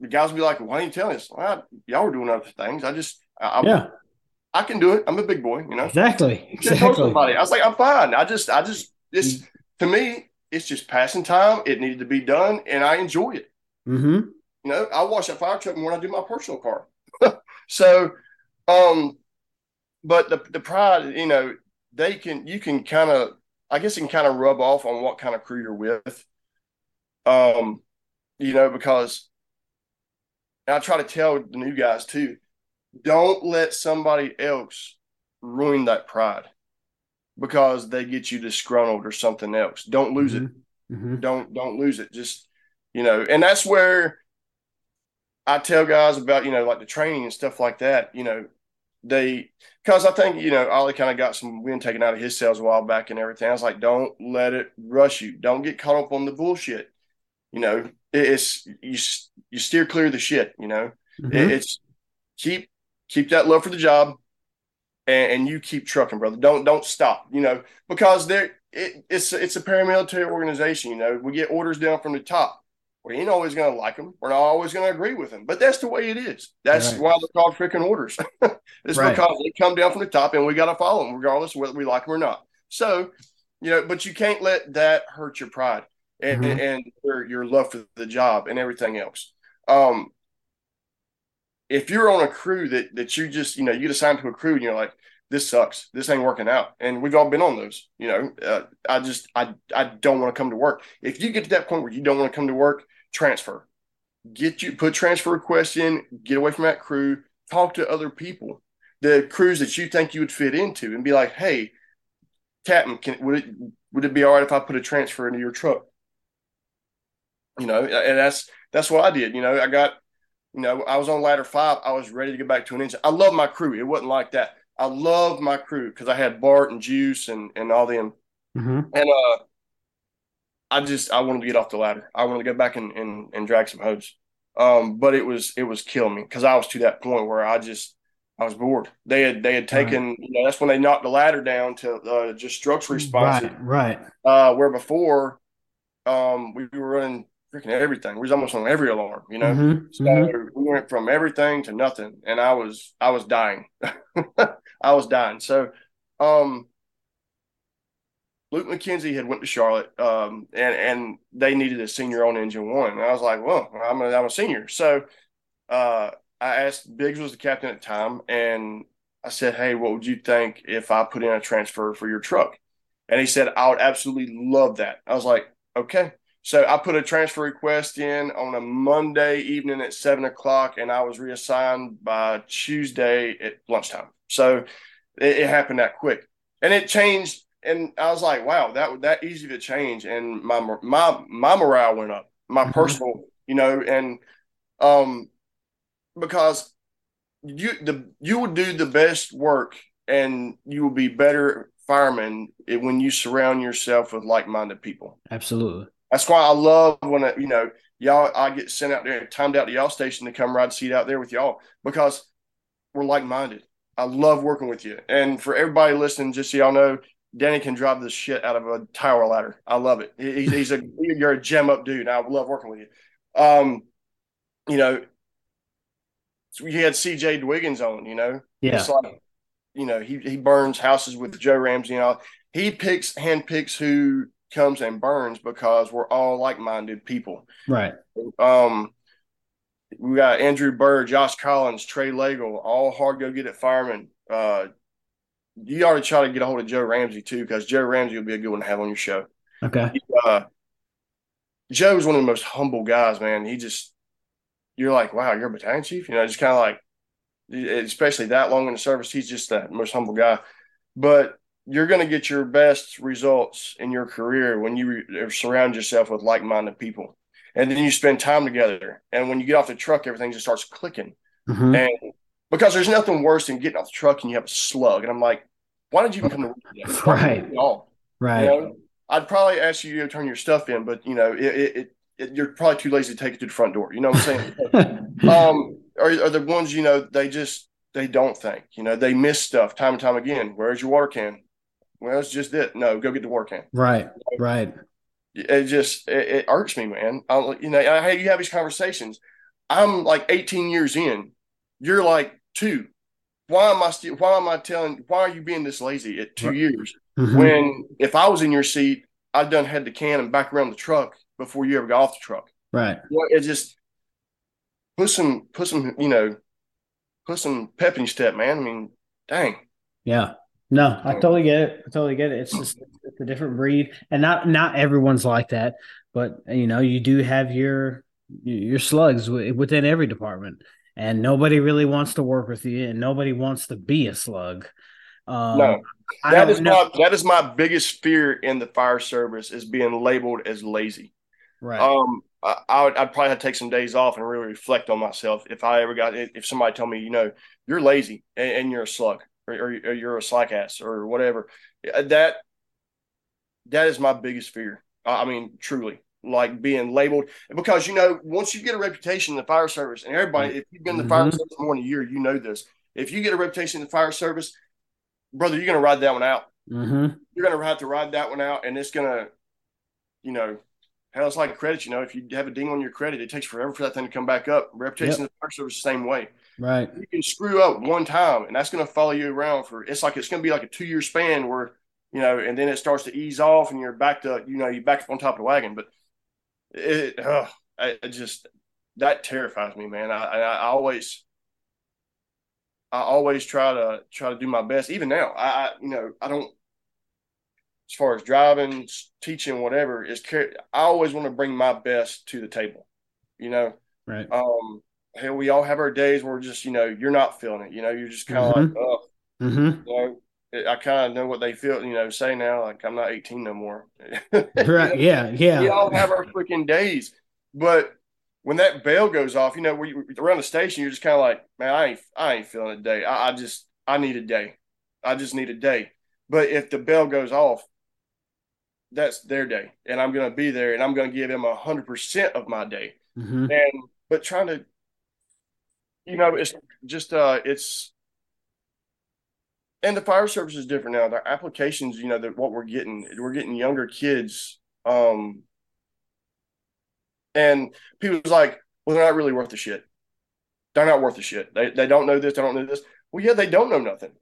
The guys will be like, "Why are you telling us? Well, y'all were doing other things. I just, I, yeah, I can do it. I'm a big boy, you know. Exactly. Exactly. Somebody. I was like, I'm fine. I just, I just, this mm. to me, it's just passing time. It needed to be done, and I enjoy it. Mm-hmm. You know, I wash that fire truck more than I do my personal car. so, um, but the the pride, you know, they can you can kind of, I guess, it can kind of rub off on what kind of crew you're with. Um, you know, because I try to tell the new guys too, don't let somebody else ruin that pride because they get you disgruntled or something else. Don't lose mm-hmm. it. Mm-hmm. Don't don't lose it. Just you know, and that's where I tell guys about you know like the training and stuff like that. You know, they because I think you know Ollie kind of got some wind taken out of his sails a while back and everything. I was like, don't let it rush you. Don't get caught up on the bullshit. You know, it's you you steer clear of the shit. You know, mm-hmm. it's keep keep that love for the job and, and, you keep trucking, brother. Don't don't stop. You know, because there it, it's it's a paramilitary organization. You know, we get orders down from the top. We ain't always going to like them. We're not always going to agree with them, but that's the way it is. That's right. why they're called freaking orders. it's right. because they come down from the top, and we got to follow them, regardless of whether we like them or not. So, you know, but you can't let that hurt your pride and, Mhm. and your, your love for the job and everything else. Um, if you're on a crew that that you just you know you get assigned to a crew and you're like this sucks this ain't working out and we've all been on those you know uh, i just i i don't want to come to work if you get to that point where you don't want to come to work transfer get you put transfer requests in get away from that crew talk to other people the crews that you think you would fit into and be like hey captain can would it would it be all right if i put a transfer into your truck you know and that's that's what i did you know i got you know, I was on ladder five. I was ready to get back to an engine. I love my crew. It wasn't like that. I love my crew because I had Bart and Juice and and all them. Mm-hmm. And uh, I just I wanted to get off the ladder. I wanted to go back and and, and drag some hose. Um, but it was it was killing me because I was to that point where I just I was bored. They had they had taken right. you know that's when they knocked the ladder down to uh, just structure responsive. Right, right. Uh, where before, um, we were running freaking everything. We was almost on every alarm, you know. Mm-hmm. So mm-hmm. we went from everything to nothing, and I was I was dying. I was dying. So, um, Luke McKenzie had went to Charlotte, um, and and they needed a senior on engine one. And I was like, well, I'm a, I'm a senior. So, uh, I asked Biggs was the captain at the time, and I said, hey, what would you think if I put in a transfer for your truck? And he said, I would absolutely love that. I was like, okay. So I put a transfer request in on a Monday evening at seven o'clock, and I was reassigned by Tuesday at lunchtime. So it, it, happened that quick, and it changed. And I was like, "Wow, that that easy to change." And my my my morale went up, my mm-hmm. personal, you know, and um, because you the you would do the best work, and you will be better fireman when you surround yourself with like minded people. Absolutely. That's why I love when it, you know y'all I get sent out there, timed out to y'all station to come ride seat out there with y'all because we're like minded. I love working with you, and for everybody listening, just so y'all know, Danny can drive the shit out of a tower ladder. I love it. He's, he's a you're a gem up dude. I love working with you. Um, you know, you had CJ Dwiggins on. You know, yeah. It's like, you know, he he burns houses with Joe Ramsey and all. He picks hand picks who comes and burns because we're all like-minded people. Right. Um, we got Andrew Burr, Josh Collins, Trey Lagle, all hard go get it firemen. Uh, you ought to try to get a hold of Joe Ramsey too, because Joe Ramsey will be a good one to have on your show. Okay. Uh, Joe's one of the most humble guys, man. He just, you're like, wow, you're a battalion chief, you know, just kind of like, especially that long in the service, he's just the most humble guy. But you're going to get your best results in your career when you re- surround yourself with like-minded people. And then you spend time together. And when you get off the truck everything just starts clicking. Mm-hmm. and because there's nothing worse than getting off the truck and you have a slug. And i'm like why did you even come to work right. All? Right. You know, i'd probably ask you to turn your stuff in but you know it, it, it, you're probably too lazy to take it to the front door. You know what i'm saying? Um are, are the ones you know they just they don't think you know they miss stuff time and time again. Where's your water can well, it's just it. No, go get the work in. Right, right. It just it, it irks me, man. I, you know, I, you have these conversations. I'm like 18 years in. You're like two. Why am I still? Why am I telling? Why are you being this lazy at two right. years? Mm-hmm. When if I was in your seat, I'd done had the can and back around the truck before you ever got off the truck. Right. Well, it just put some put some you know put some pep in your step, man. I mean, dang. Yeah. No, I totally get it. I totally get it. It's just it's a different breed, and not not everyone's like that. But you know, you do have your your slugs within every department, and nobody really wants to work with you, and nobody wants to be a slug. Um, no, that is my that is my biggest fear in the fire service is being labeled as lazy. Right. Um, I, I would I'd probably have to take some days off and really reflect on myself if I ever got if somebody told me, you know, you're lazy and, and you're a slug or, or, or you're a slack ass or whatever. That that is my biggest fear. I mean, truly, like being labeled because you know once you get a reputation in the fire service, and everybody, if you've been in the fire Mm-hmm. service more than a year, you know this. If you get a reputation in the fire service, brother, you're going to ride that one out. Mm-hmm. You're going to have to ride that one out, and it's going to, you know, hell, it's like credit. You know, if you have a ding on your credit, it takes forever for that thing to come back up. Reputation in the fire service is the same way. Right. You can screw up one time, and that's going to follow you around for. It's like it's going to be like a two year span where, you know, and then it starts to ease off and you're back to, you know, you're back up on top of the wagon. But it, uh, I, just, that terrifies me, man. I, I, always, I always try to try to do my best. Even now, I, I you know I don't as far as driving, teaching, whatever is. I always want to bring my best to the table. You know, right? Um, hey, we all have our days where just you know you're not feeling it. You know, you're just kind of mm-hmm. like, oh, mm-hmm. you know. I kind of know what they feel, you know, say now, like I'm not 18 no more. right. Yeah. Yeah. We all have our freaking days. But when that bell goes off, you know, we around the station, you're just kind of like, man, I ain't, I ain't feeling a day. I, I, just, I need a day. I just need a day. But if the bell goes off, that's their day, and I'm going to be there, and I'm going to give them a hundred percent of my day. Mm-hmm. And but trying to, you know, it's just, uh, it's, and the fire service is different now. The applications, you know, that what we're getting, we're getting younger kids. Um, and people's like, well, they're not really worth the shit. They're not worth the shit. They, they don't know this. They don't know this. Well, yeah, they don't know nothing.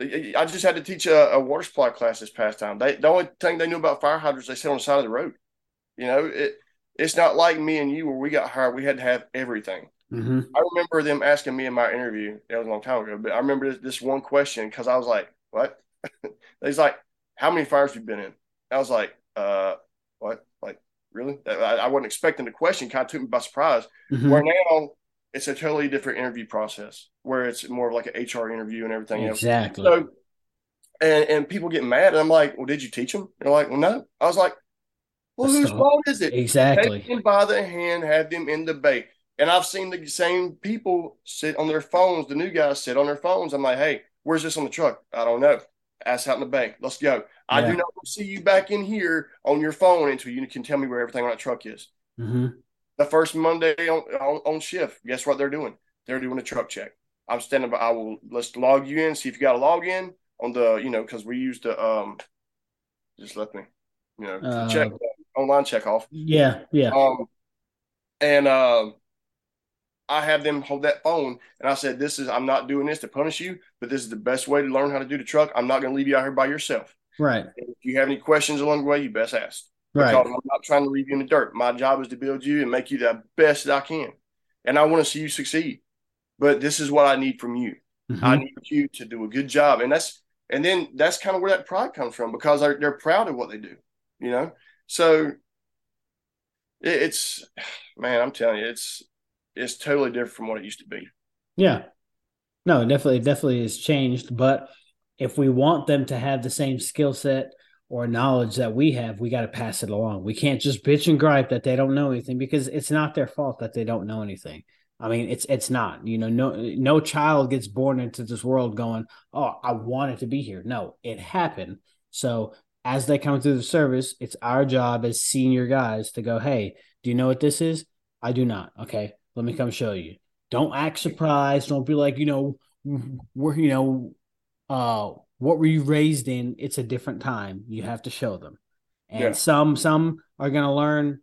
I just had to teach a, a water supply class this past time. They the only thing they knew about fire hydrants they sit on the side of the road. You know, it it's not like me and you where we got hired. We had to have everything. Mm-hmm. I remember them asking me in my interview. That was a long time ago, but I remember this, this one question because I was like, "What?" He's like, "How many fires have you been in?" I was like, "Uh, what?" Like, really? I, I wasn't expecting the question. Kind of took me by surprise. Mm-hmm. Where now it's a totally different interview process, where it's more of like an HR interview and everything exactly. else. Exactly. So, and and people get mad, and I'm like, "Well, did you teach them?" They're like, "Well, no." I was like, "Well, That's whose fault is it?" Exactly. Take them by the hand, have them in the bay. And I've seen the same people sit on their phones. The new guys sit on their phones. I'm like, "Hey, where's this on the truck?" I don't know. Ask out in the bank. Let's go. I do not see you back in here on your phone until you can tell me where everything on that truck is. Mm-hmm. The first Monday on, on, on, shift, guess what they're doing? They're doing a truck check. I'm standing by. I will let's log you in, see if you got a login on the, you know, because we used the um just let me, you know, uh, check online check off. Yeah, yeah. Um, and um. I have them hold that phone and I said, This is, I'm not doing this to punish you, but this is the best way to learn how to do the truck. I'm not going to leave you out here by yourself. Right. And if you have any questions along the way, you best ask. Right. I'm not trying to leave you in the dirt. My job is to build you and make you the best that I can. And I want to see you succeed. But this is what I need from you. Mm-hmm. I need you to do a good job. And that's, and then that's kind of where that pride comes from because they're, they're proud of what they do, you know? So it, it's, man, I'm telling you, it's, it's totally different from what it used to be. Yeah. No, definitely, definitely has changed. But if we want them to have the same skill set or knowledge that we have, we got to pass it along. We can't just bitch and gripe that they don't know anything because it's not their fault that they don't know anything. I mean, it's it's not. You know, no no child gets born into this world going, "Oh, I wanted to be here." No, it happened. So as they come through the service, it's our job as senior guys to go, "Hey, do you know what this is?" I do not. Okay, let me come show you. Don't act surprised. Don't be like, you know, we're, you know, uh, what were you raised in? It's a different time. You have to show them. And yeah. some, some are going to learn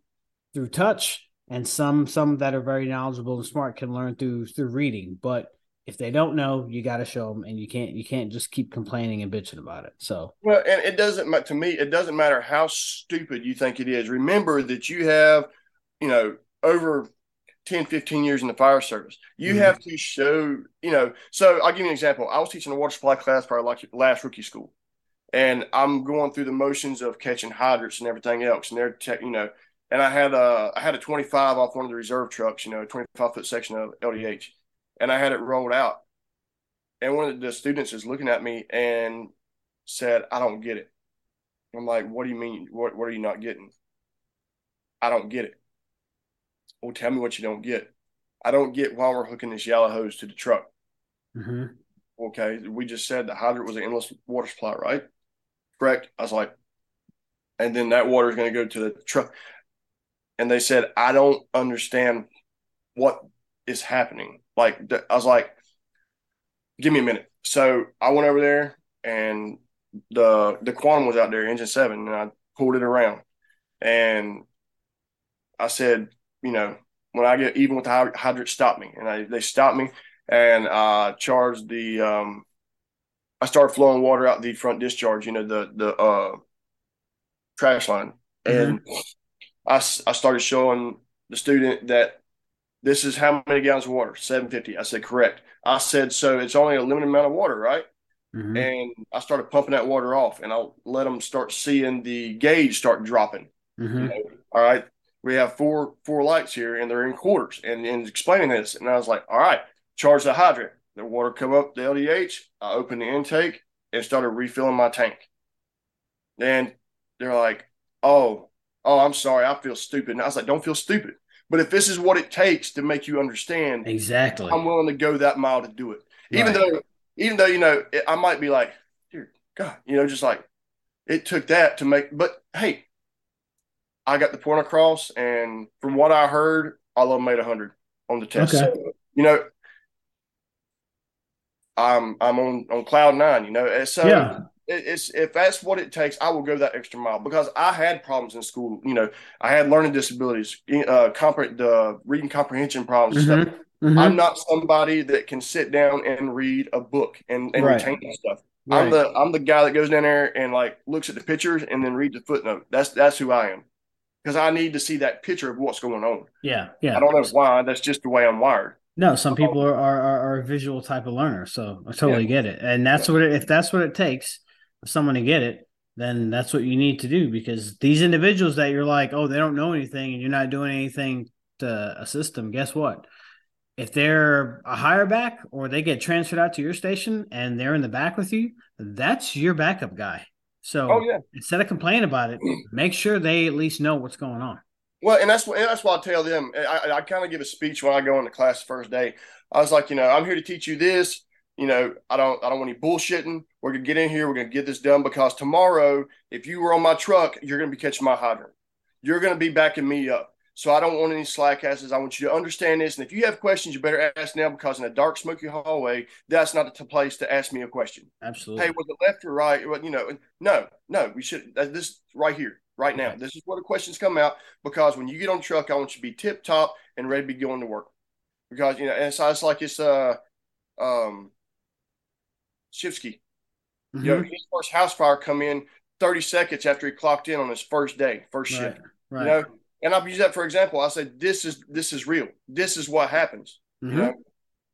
through touch and some, some that are very knowledgeable and smart can learn through, through reading. But if they don't know, you got to show them, and you can't you can't just keep complaining and bitching about it. So well, and it doesn't to me. It doesn't matter how stupid you think it is. Remember that you have, you know, over 10, 15 years in the fire service. You mm-hmm. have to show, you know. So I'll give you an example. I was teaching a water supply class for our last rookie school, and I'm going through the motions of catching hydrants and everything else. And they're, te- you know, and I had a I had a 25 off one of the reserve trucks, you know, a 25 foot section of LDH, and I had it rolled out. And one of the students is looking at me and said, "I don't get it." I'm like, "What do you mean? What What are you not getting?" I don't get it. Well, tell me what you don't get. I don't get why we're hooking this yellow hose to the truck. Mm-hmm. Okay, we just said the hydrant was an endless water supply, right? Correct. I was like, and then that water is going to go to the truck. And they said, I don't understand what is happening. Like, I was like, give me a minute. So I went over there and the the quantum was out there, engine seven, and I pulled it around. And I said, you know, when I get even with the hydrant, stop me, and I, they stop me and uh, charge the um, I started flowing water out the front discharge, you know, the the uh, trash line, and mm-hmm. I I started showing the student that this is how many gallons of water, seven fifty. I said correct. I said so. It's only a limited amount of water, right? Mm-hmm. And I started pumping that water off, and I'll let them start seeing the gauge start dropping. Mm-hmm. You know, all right, we have four four lights here, and they're in quarters, and, and explaining this, and I was like, all right, charge the hydrant. The water come up the LDH. I opened the intake and started refilling my tank. And they're like, oh, oh, I'm sorry, I feel stupid. And I was like, don't feel stupid. But if this is what it takes to make you understand, exactly, I'm willing to go that mile to do it. Even right. though even though you know it, I might be like, dear God, you know, just like it took that to make. But hey, I got the point across, and from what I heard, all of them made hundred on the test. Okay. So, you know, I'm I'm on on cloud nine. You know, so yeah. it's if that's what it takes, I will go that extra mile because I had problems in school. You know, I had learning disabilities, uh, compre- the reading comprehension problems. Mm-hmm. Mm-hmm. I'm not somebody that can sit down and read a book and, and right. retain stuff. Right. I'm the I'm the guy that goes down there and like looks at the pictures and then reads the footnote. That's that's who I am. Because I need to see that picture of what's going on. Yeah, yeah. I don't know why. That's just the way I'm wired. No, some people are are, are a visual type of learner, so I totally yeah. get it. And that's yeah. what it, if that's what it takes for someone to get it, then that's what you need to do. Because these individuals that you're like, oh, they don't know anything, and you're not doing anything to assist them. Guess what? if they're a higher back or they get transferred out to your station and they're in the back with you, that's your backup guy. So oh, yeah. instead of complaining about it, make sure they at least know what's going on. Well, and that's what and that's why I tell them. I, I kind of give a speech when I go into class the first day. I was like, you know, I'm here to teach you this. You know, I don't I don't want any bullshitting. We're gonna get in here. We're gonna get this done because tomorrow, if you were on my truck, you're gonna be catching my hydrant. You're gonna be backing me up. So I don't want any slack asses. I want you to understand this. And if you have questions, you better ask now because in a dark, smoky hallway, that's not the place to ask me a question. Absolutely. Hey, was it left or right? Well, you know, no, no, we should. This right here, right now. This is where the questions come out because when you get on the truck, I want you to be tip top and ready to be going to work. Because you know, and so it's like it's uh um Shifsky. Mm-hmm. You know, his first house fire come in 30 seconds after he clocked in on his first day, first right. shift. Right. You know, and I've used that for example. I said, "This is this is real. This is what happens." Mm-hmm. You know,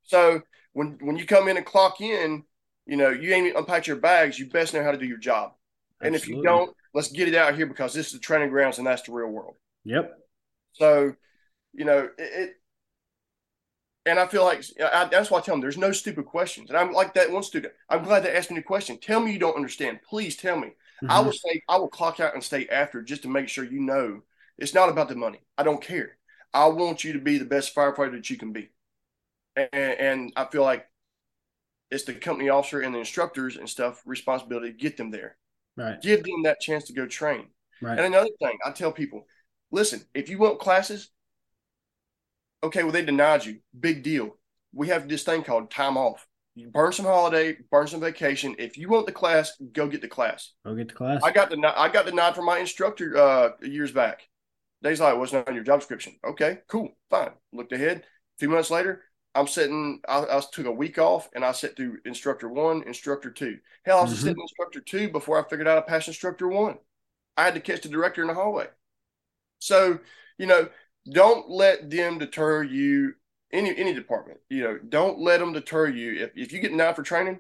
so when when you come in and clock in, you know, you ain't unpacked your bags. You best know how to do your job. Absolutely. And if you don't, let's get it out here because this is the training grounds and that's the real world. Yep. So, you know, it, it and I feel like I, that's why I tell them there's no stupid questions. And I'm like that one student. I'm glad they asked me a question. Tell me you don't understand. Please tell me. Mm-hmm. I will say I will clock out and stay after just to make sure you know it's not about the money. I don't care. I want you to be the best firefighter that you can be. And, and I feel like it's the company officer and the instructors and stuff responsibility to get them there. Right. Give them that chance to go train. Right. And another thing, I tell people, listen, if you want classes, okay, well, they denied you. Big deal. We have this thing called time off. You burn some holiday, burn some vacation. If you want the class, go get the class. Go get the class. I got the I got nod from my instructor uh, years back. Days like, wasn't on your job description. Okay, cool, fine. Looked ahead. A few months later, I'm sitting. I, I took a week off and I sat through instructor one, instructor two. Hell, I was mm-hmm. sitting instructor two before I figured out I passed instructor one. I had to catch the director in the hallway. So, you know, don't let them deter you. Any any department, you know, don't let them deter you. If if you get denied for training,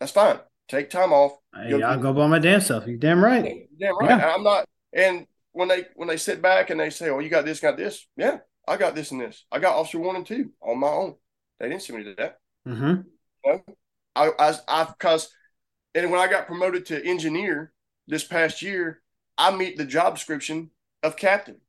that's fine. Take time off. Hey, I'll go by my damn self. You damn right. Damn right. Yeah. I'm not. And when they when they sit back and they say, "Oh, you got this, got this," yeah, I got this and this. I got officer one and two on my own. They didn't send me to that. Mm-hmm. You know? I, I, I, because, and when I got promoted to engineer this past year, I meet the job description of captain.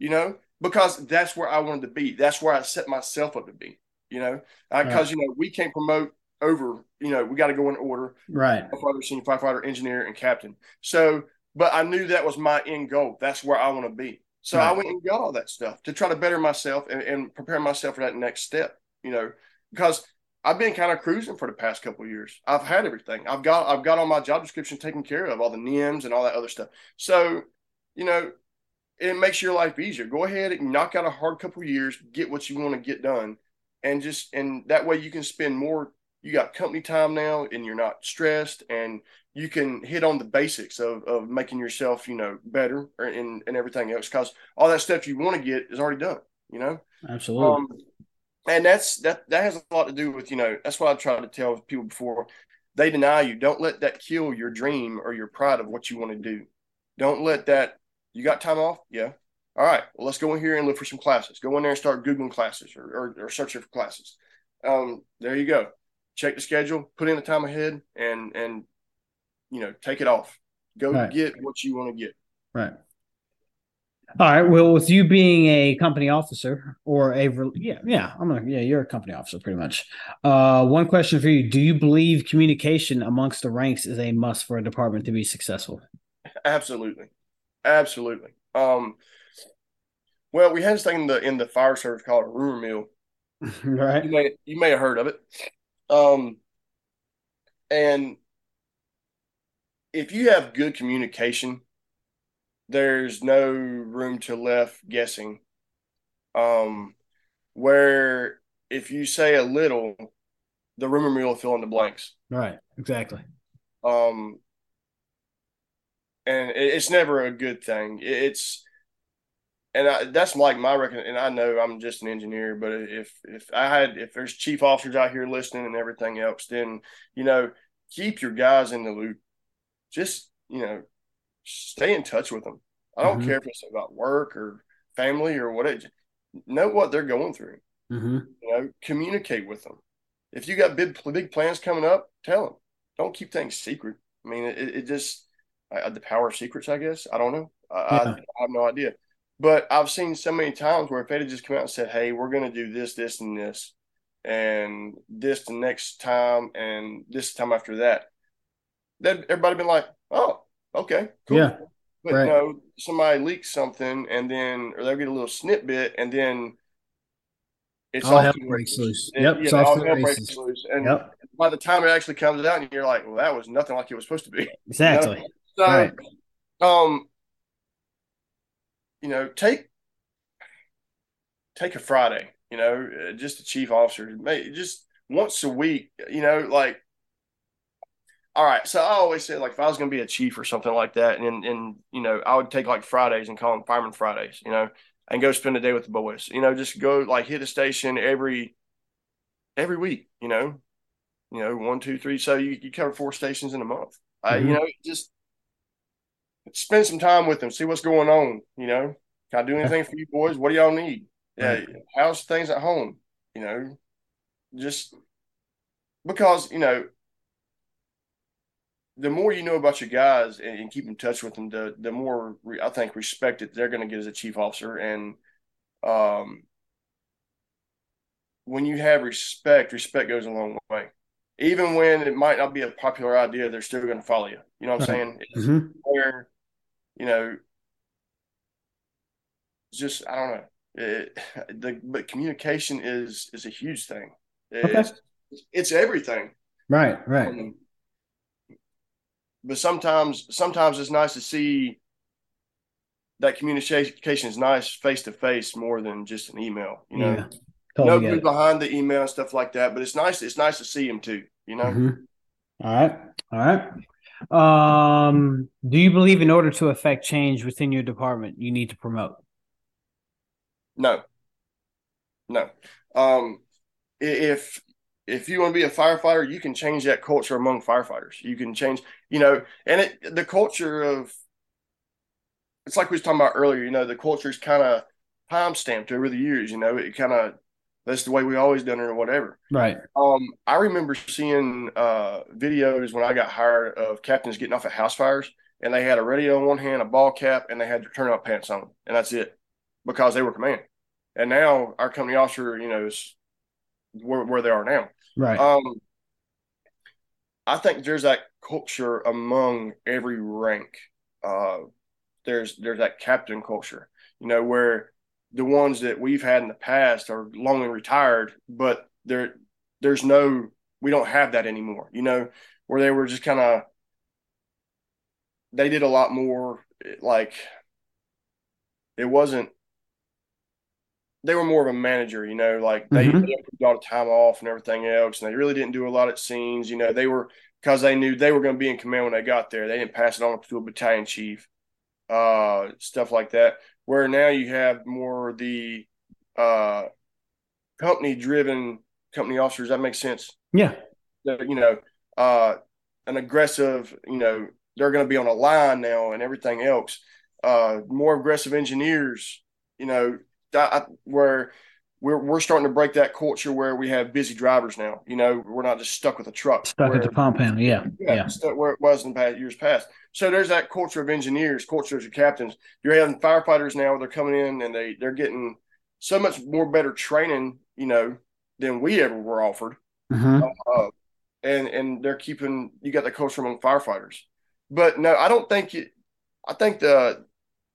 You know, because that's where I wanted to be. That's where I set myself up to be. You know, because right. you know we can't promote over. You know, we got to go in order. Right. Firefighter, senior firefighter, engineer, and captain. So but I knew that was my end goal. That's where I want to be. So right. I went and got all that stuff to try to better myself and, and, prepare myself for that next step. You know, because I've been kind of cruising for the past couple years. I've had everything. I've got I've got all my job description taken care of, all the NIMS and all that other stuff. So, you know, it makes your life easier. Go ahead and knock out a hard couple years, get what you want to get done, and just and that way you can spend more you got company time now and you're not stressed and you can hit on the basics of, of making yourself, you know, better and, and everything else. Cause all that stuff you want to get is already done, you know? Absolutely. Um, and that's, that, that has a lot to do with, you know, that's what I try to tell people before they deny you. Don't let that kill your dream or your pride of what you want to do. Don't let that, you got time off? Yeah. All right. Well, let's go in here and look for some classes. Go in there and start Googling classes or, or, or searching for classes. Um, there you go check the schedule, put in the time ahead, and and you know take it off. Go right. get what you want to get. Right. All right. Well, with you being a company officer or a yeah yeah I'm gonna yeah you're a company officer pretty much. Uh, one question for you: Do you believe communication amongst the ranks is a must for a department to be successful? Absolutely, absolutely. Um, well, we had this thing in the in the fire service called a rumor mill. right. You may you may have heard of it. Um, and if you have good communication, there's no room to left guessing. Um, where if you say a little, the rumor mill will fill in the blanks. Right. Exactly. Um, and it's never a good thing. It's and I, that's like my reckon. And I know I'm just an engineer, but if if I had if there's chief officers out here listening and everything else, then you know keep your guys in the loop. Just you know stay in touch with them. I don't mm-hmm. care if it's about work or family or what. It, know what they're going through. Mm-hmm. You know, communicate with them. If you got big big plans coming up, tell them. Don't keep things secret. I mean, it, it just I, the power of secrets. I guess I don't know. I, yeah. I, I have no idea. But I've seen so many times where if they'd just come out and said, "Hey, we're going to do this, this, and this, and this the next time, and this time after that," that everybody been like, "Oh, okay, cool." Yeah. But right. you know, somebody leaks something, and then or they'll get a little snippet, and then it's all hell breaks loose. Yep, you know, all hell breaks loose, and yep. by the time it actually comes out, and you're like, "Well, that was nothing like it was supposed to be." Exactly. You know? So, right. um, you know, take take a Friday, you know, uh, just a chief officer, just once a week, you know, like all right. So I always said like if I was gonna be a chief or something like that, and and you know, I would take like Fridays and call them fireman Fridays, you know, and go spend a day with the boys. You know, just go like hit a station every every week, you know. You know, one, two, three. So you, you cover four stations in a month. Mm-hmm. you know, just spend some time with them, see what's going on. You know, can I do anything for you boys? What do y'all need? Yeah, how's things at home? You know, just because you know, the more you know about your guys and, and keep in touch with them, the the more re, I think respect that they're going to get as a chief officer. And um, when you have respect, respect goes a long way. Even when it might not be a popular idea, they're still going to follow you. You know what I'm saying? Mm-hmm. Where you know, just I don't know. It, the but communication is is a huge thing. It's, okay. it's everything. Right, right. Um, but sometimes sometimes it's nice to see that communication is nice face to face more than just an email. You know, yeah, totally no behind the email and stuff like that. But it's nice. It's nice to see him too. You know. Mm-hmm. All right. All right. Um, do you believe in order to affect change within your department, you need to promote? No. No. Um, if if you want to be a firefighter, you can change that culture among firefighters. You can change, you know, and it the culture of it's like we was talking about earlier, you know, the culture is kind of time stamped over the years, you know, it kind of that's the way we always done it or whatever. Right. Um, I remember seeing uh, videos when I got hired of captains getting off at house fires, and they had a radio in one hand, a ball cap, and they had their turnout pants on, and that's it, because they were command. And now our company officer, you know, is where, where they are now. Right. Um, I think there's that culture among every rank. Uh, there's there's that captain culture, you know, where the ones that we've had in the past are long and retired, but there there's no we don't have that anymore. You know, where they were just kind of they did a lot more like it wasn't they were more of a manager, you know, like they, mm-hmm. they a time off and everything else, and they really didn't do a lot of scenes. You know, they were because they knew they were going to be in command when they got there. They didn't pass it on to a battalion chief, uh, stuff like that. Where now you have more the uh, company driven company officers. That makes sense. Yeah. You know, uh, an aggressive, you know, they're going to be on a line now and everything else. Uh, more aggressive engineers, you know, that, where we're we're starting to break that culture where we have busy drivers now. You know, we're not just stuck with a truck. Stuck where, at the pump handle, yeah, yeah, yeah. Stuck where it was in past years past. So there's that culture of engineers, culture of captains. You're having firefighters now; they're coming in and they they're getting so much more better training, you know, than we ever were offered. Mm-hmm. Uh, and and they're keeping you got the culture among firefighters. But no, I don't think it. I think the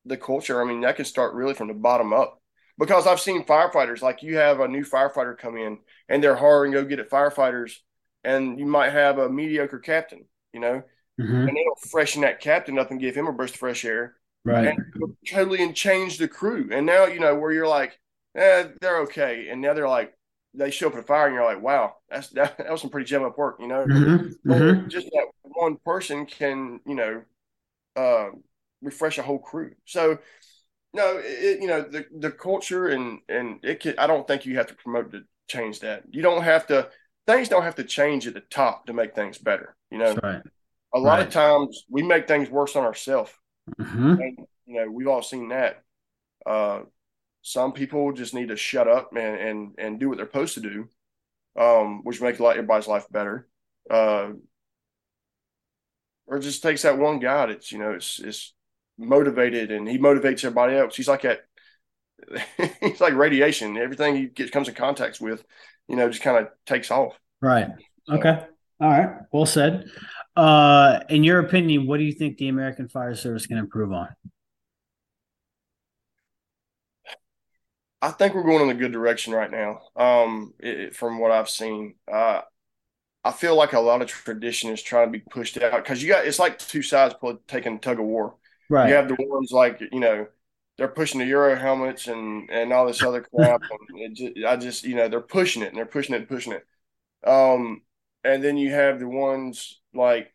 the culture. I mean, that can start really from the bottom up because I've seen firefighters like you have a new firefighter come in and they're hiring go get it firefighters, and you might have a mediocre captain, you know, mm-hmm. and they don't freshen that captain up and give him a burst of fresh air, right? And totally and change the crew. And now you know where you're like, eh, they're okay, and now they're like, they show up at a fire and you're like, wow, that's that, that was some pretty gem up work, you know. Mm-hmm. Mm-hmm. Just that one person can, you know, uh, refresh a whole crew. So no, it, you know the the culture and and it can. I don't think you have to promote to change that. You don't have to. Things don't have to change at the top to make things better. You know, right. a lot right. of times we make things worse on ourselves. Mm-hmm. And you know, we've all seen that. Uh, some people just need to shut up and and and do what they're supposed to do, um, which makes everybody's life better. Uh, or just takes that one guy that's you know it's it's motivated and he motivates everybody else. He's like that. he's like radiation. Everything he gets comes in contact with, you know, just kind of takes off. Right. So. Okay. All right. Well said. Uh, in your opinion, what do you think the American Fire Service can improve on? I think we're going in a good direction right now. Um, it, from what I've seen, uh, I feel like a lot of tradition is trying to be pushed out because you got it's like two sides pulling, taking tug of war. Right. You have the ones like you know they're pushing the Euro helmets and and all this other crap. and just, I just you know they're pushing it and they're pushing it and pushing it. Um, and then you have the ones like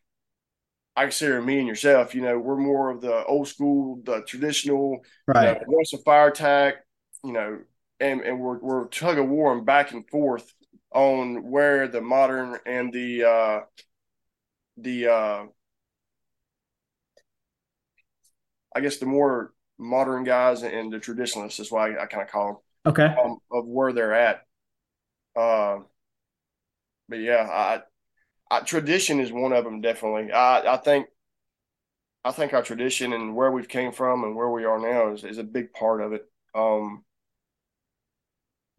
I consider me and yourself. You know, we're more of the old school, the traditional, right? You know, fire attack. You know, and and we're we're tug of war and back and forth on where the modern and the uh the uh I guess the more modern guys and the traditionalists is why I, I kind of call them. Okay. Um, of where they're at. Uh, but yeah, I, I, tradition is one of them definitely. I, I think, I think our tradition and where we've came from and where we are now is, is a big part of it. Um,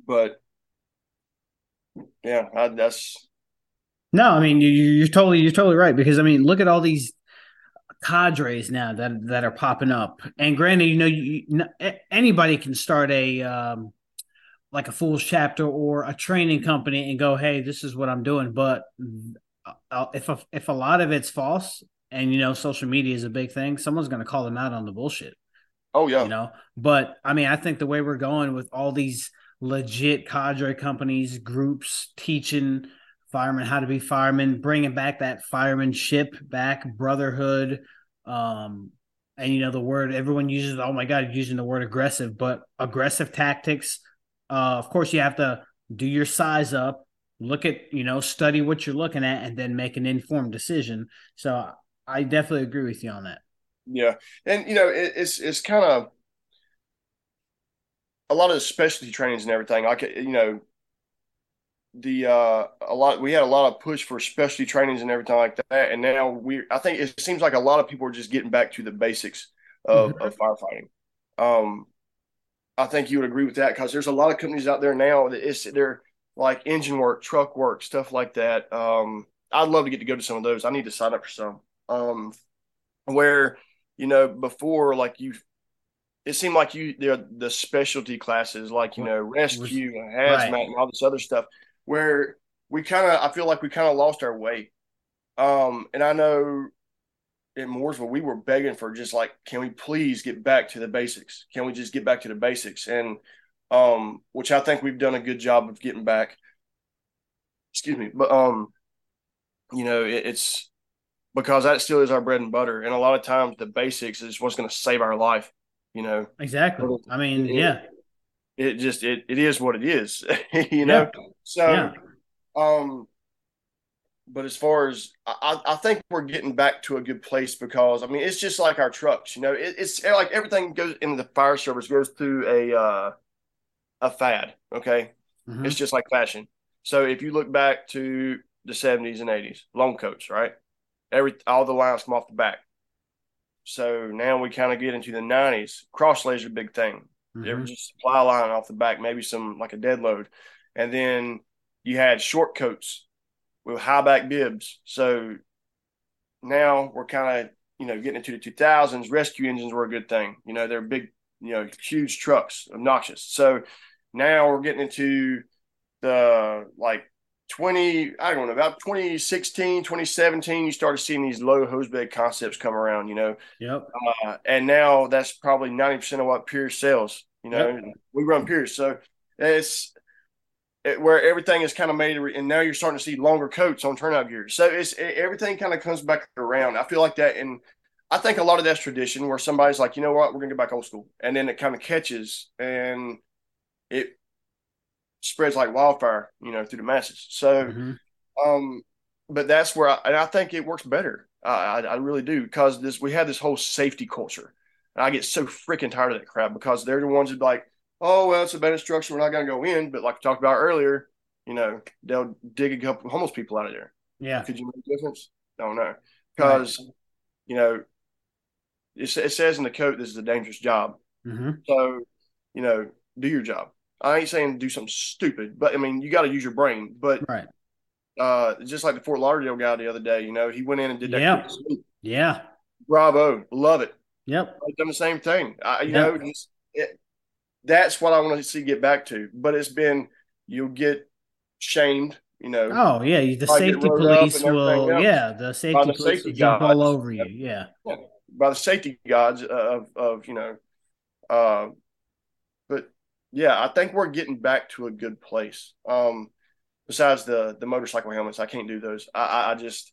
but yeah, I, that's. No, I mean you, you're totally you're totally right because I mean look at all these cadres now that that are popping up. And granted, you know, you, anybody can start a um, like a FOOLS chapter or a training company and go, "Hey, this is what I'm doing." But uh, if a, if a lot of it's false, and you know, social media is a big thing, someone's going to call them out on the bullshit. Oh yeah, you know. But I mean, I think the way we're going with all these legit cadre companies, groups teaching firemen how to be firemen, bringing back that firemanship back, brotherhood, um, and you know the word everyone uses. Oh my god, using the word aggressive, but aggressive tactics. Uh, of course, you have to do your size up, look at you know, study what you're looking at, and then make an informed decision. So I definitely agree with you on that. Yeah, and you know, it, it's it's kind of a lot of the specialty trainings and everything. Like you know, the uh a lot we had a lot of push for specialty trainings and everything like that. And now we i think it seems like a lot of people are just getting back to the basics of, mm-hmm. of firefighting. Um i think you would agree with that because there's a lot of companies out there now that it's they're like engine work truck work stuff like that. Um i'd love to get to go to some of those. I need to sign up for some. Um where you know before like you it seemed like you the the specialty classes like you know rescue and hazmat right. and all this other stuff where we kind of I feel like we kind of lost our way. Um, and I know in Mooresville we were begging for just like, can we please get back to the basics? Can we just get back to the basics? And um, which I think we've done a good job of getting back. Excuse me, but um, you know, it, it's because that still is our bread and butter, and a lot of times the basics is what's going to save our life. You know, exactly. I mean, yeah, it just it it is what it is. you know, yeah. so yeah. um, but as far as I, I think we're getting back to a good place because I mean it's just like our trucks, you know, it, it's like everything goes into the fire service goes through a uh, a fad. Okay, mm-hmm. it's just like fashion. So if you look back to the seventies and eighties, long coats, right? Every all the lines come off the back. So now we kind of get into the nineties. Crosslays big thing. Mm-hmm. There was just supply line off the back, maybe some like a dead load, and then you had short coats with high back bibs. So now we're kind of you know getting into the 2000s. Rescue engines were a good thing. You know they're big, you know, huge trucks, obnoxious. So now we're getting into the like 20 i don't know about 2016 2017 you started seeing these low hose bed concepts come around you know? Yep. Uh, and now that's probably 90% of what pierce sells you know? Yep. we run pierce so it's it, where everything is kind of made and now you're starting to see longer coats on turnout gear. So it's it, everything kind of comes back around. I feel like that and i think a lot of that's tradition where somebody's like you know what? We're gonna get back old school. And then it kind of catches and it spreads like wildfire, you know, through the masses. So, mm-hmm. um, but that's where I, and I think it works better. I, I really do because this we have this whole safety culture, and I get so freaking tired of that crap because they're the ones that like, oh well, it's a bad instruction, we're not going to go in. But like we talked about earlier, you know, they'll dig a couple homeless people out of there. Yeah, could you make a difference? Don't know because right. you know it, it, says in the code this is a dangerous job. Mm-hmm. So you know, do your job. I ain't saying do something stupid, but I mean you got to use your brain. But right, uh, just like the Fort Lauderdale guy the other day, you know, he went in and did that. Yeah, yeah. Bravo, love it. Yep, I've done the same thing. I, you yep. know, it, that's what I want to see get back to. But it's been you'll get shamed. You know. Oh yeah, the safety police will. Yeah, the safety the police safety will jump all over you. Yeah. yeah. By the safety gods of of you know, uh, yeah, I think we're getting back to a good place. Um, besides the the motorcycle helmets, I can't do those. I, I just,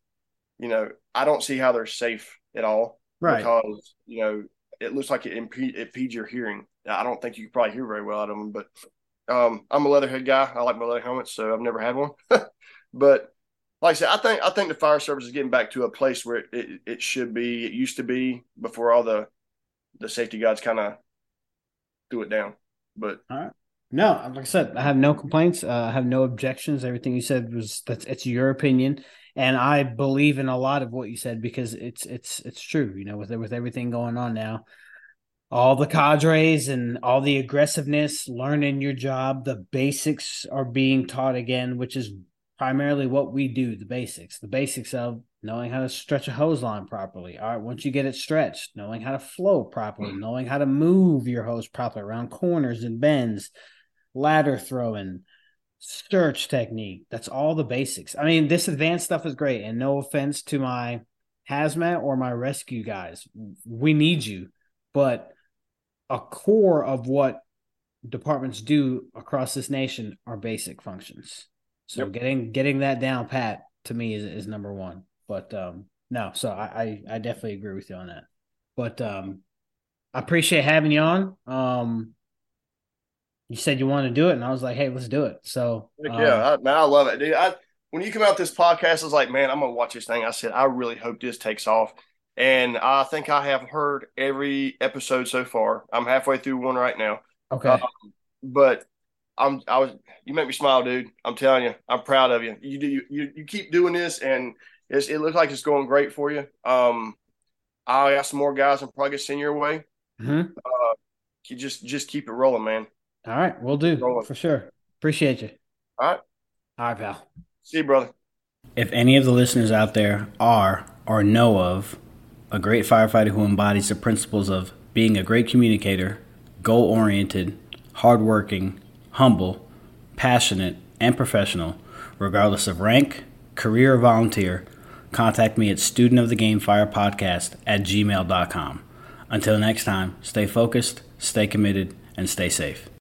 you know, I don't see how they're safe at all. Right. Because you know, it looks like it impede, it impedes your hearing. I don't think you can probably hear very well out of them, but um, I'm a leatherhead guy. I like my leather helmets, so I've never had one. but like I said, I think I think the fire service is getting back to a place where it, it, it should be. It used to be before all the the safety guys kind of threw it down. But all right. No, like I said, I have no complaints. Uh, I have no objections. Everything you said was that's it's your opinion, and I believe in a lot of what you said because it's it's it's true. You know, with with everything going on now, all the cadres and all the aggressiveness, learning your job, the basics are being taught again, which is primarily what we do. The basics, the basics of knowing how to stretch a hose line properly. All right, once you get it stretched, knowing how to flow properly, mm-hmm. knowing how to move your hose properly around corners and bends, ladder throwing, search technique. That's all the basics. I mean, this advanced stuff is great. And no offense to my hazmat or my rescue guys, we need you. But a core of what departments do across this nation are basic functions. So yep. getting getting that down pat to me is, is number one. But um, no, so I, I, I definitely agree with you on that. But um, I appreciate having you on. Um, you said you want to do it, and I was like, hey, let's do it. So um, yeah, I, man, I love it, dude. I when you come out this podcast, I was like, man, I'm gonna watch this thing. I said, I really hope this takes off. And I think I have heard every episode so far. I'm halfway through one right now. Okay. Um, but I'm I was you make me smile, dude. I'm telling you, I'm proud of you. You do you you keep doing this and it's, it looks like it's going great for you. Um, I'll ask some more guys and probably get send your way. Mm-hmm. Uh, you just just keep it rolling, man. All right, we'll do for sure. Appreciate you. All right. All right, pal. See you, brother. If any of the listeners out there are or know of a great firefighter who embodies the principles of being a great communicator, goal oriented, hardworking, humble, passionate, and professional, regardless of rank, career, or volunteer, contact me at studentofthegamefirepodcast at gmail.com. Until next time, stay focused, stay committed, and stay safe.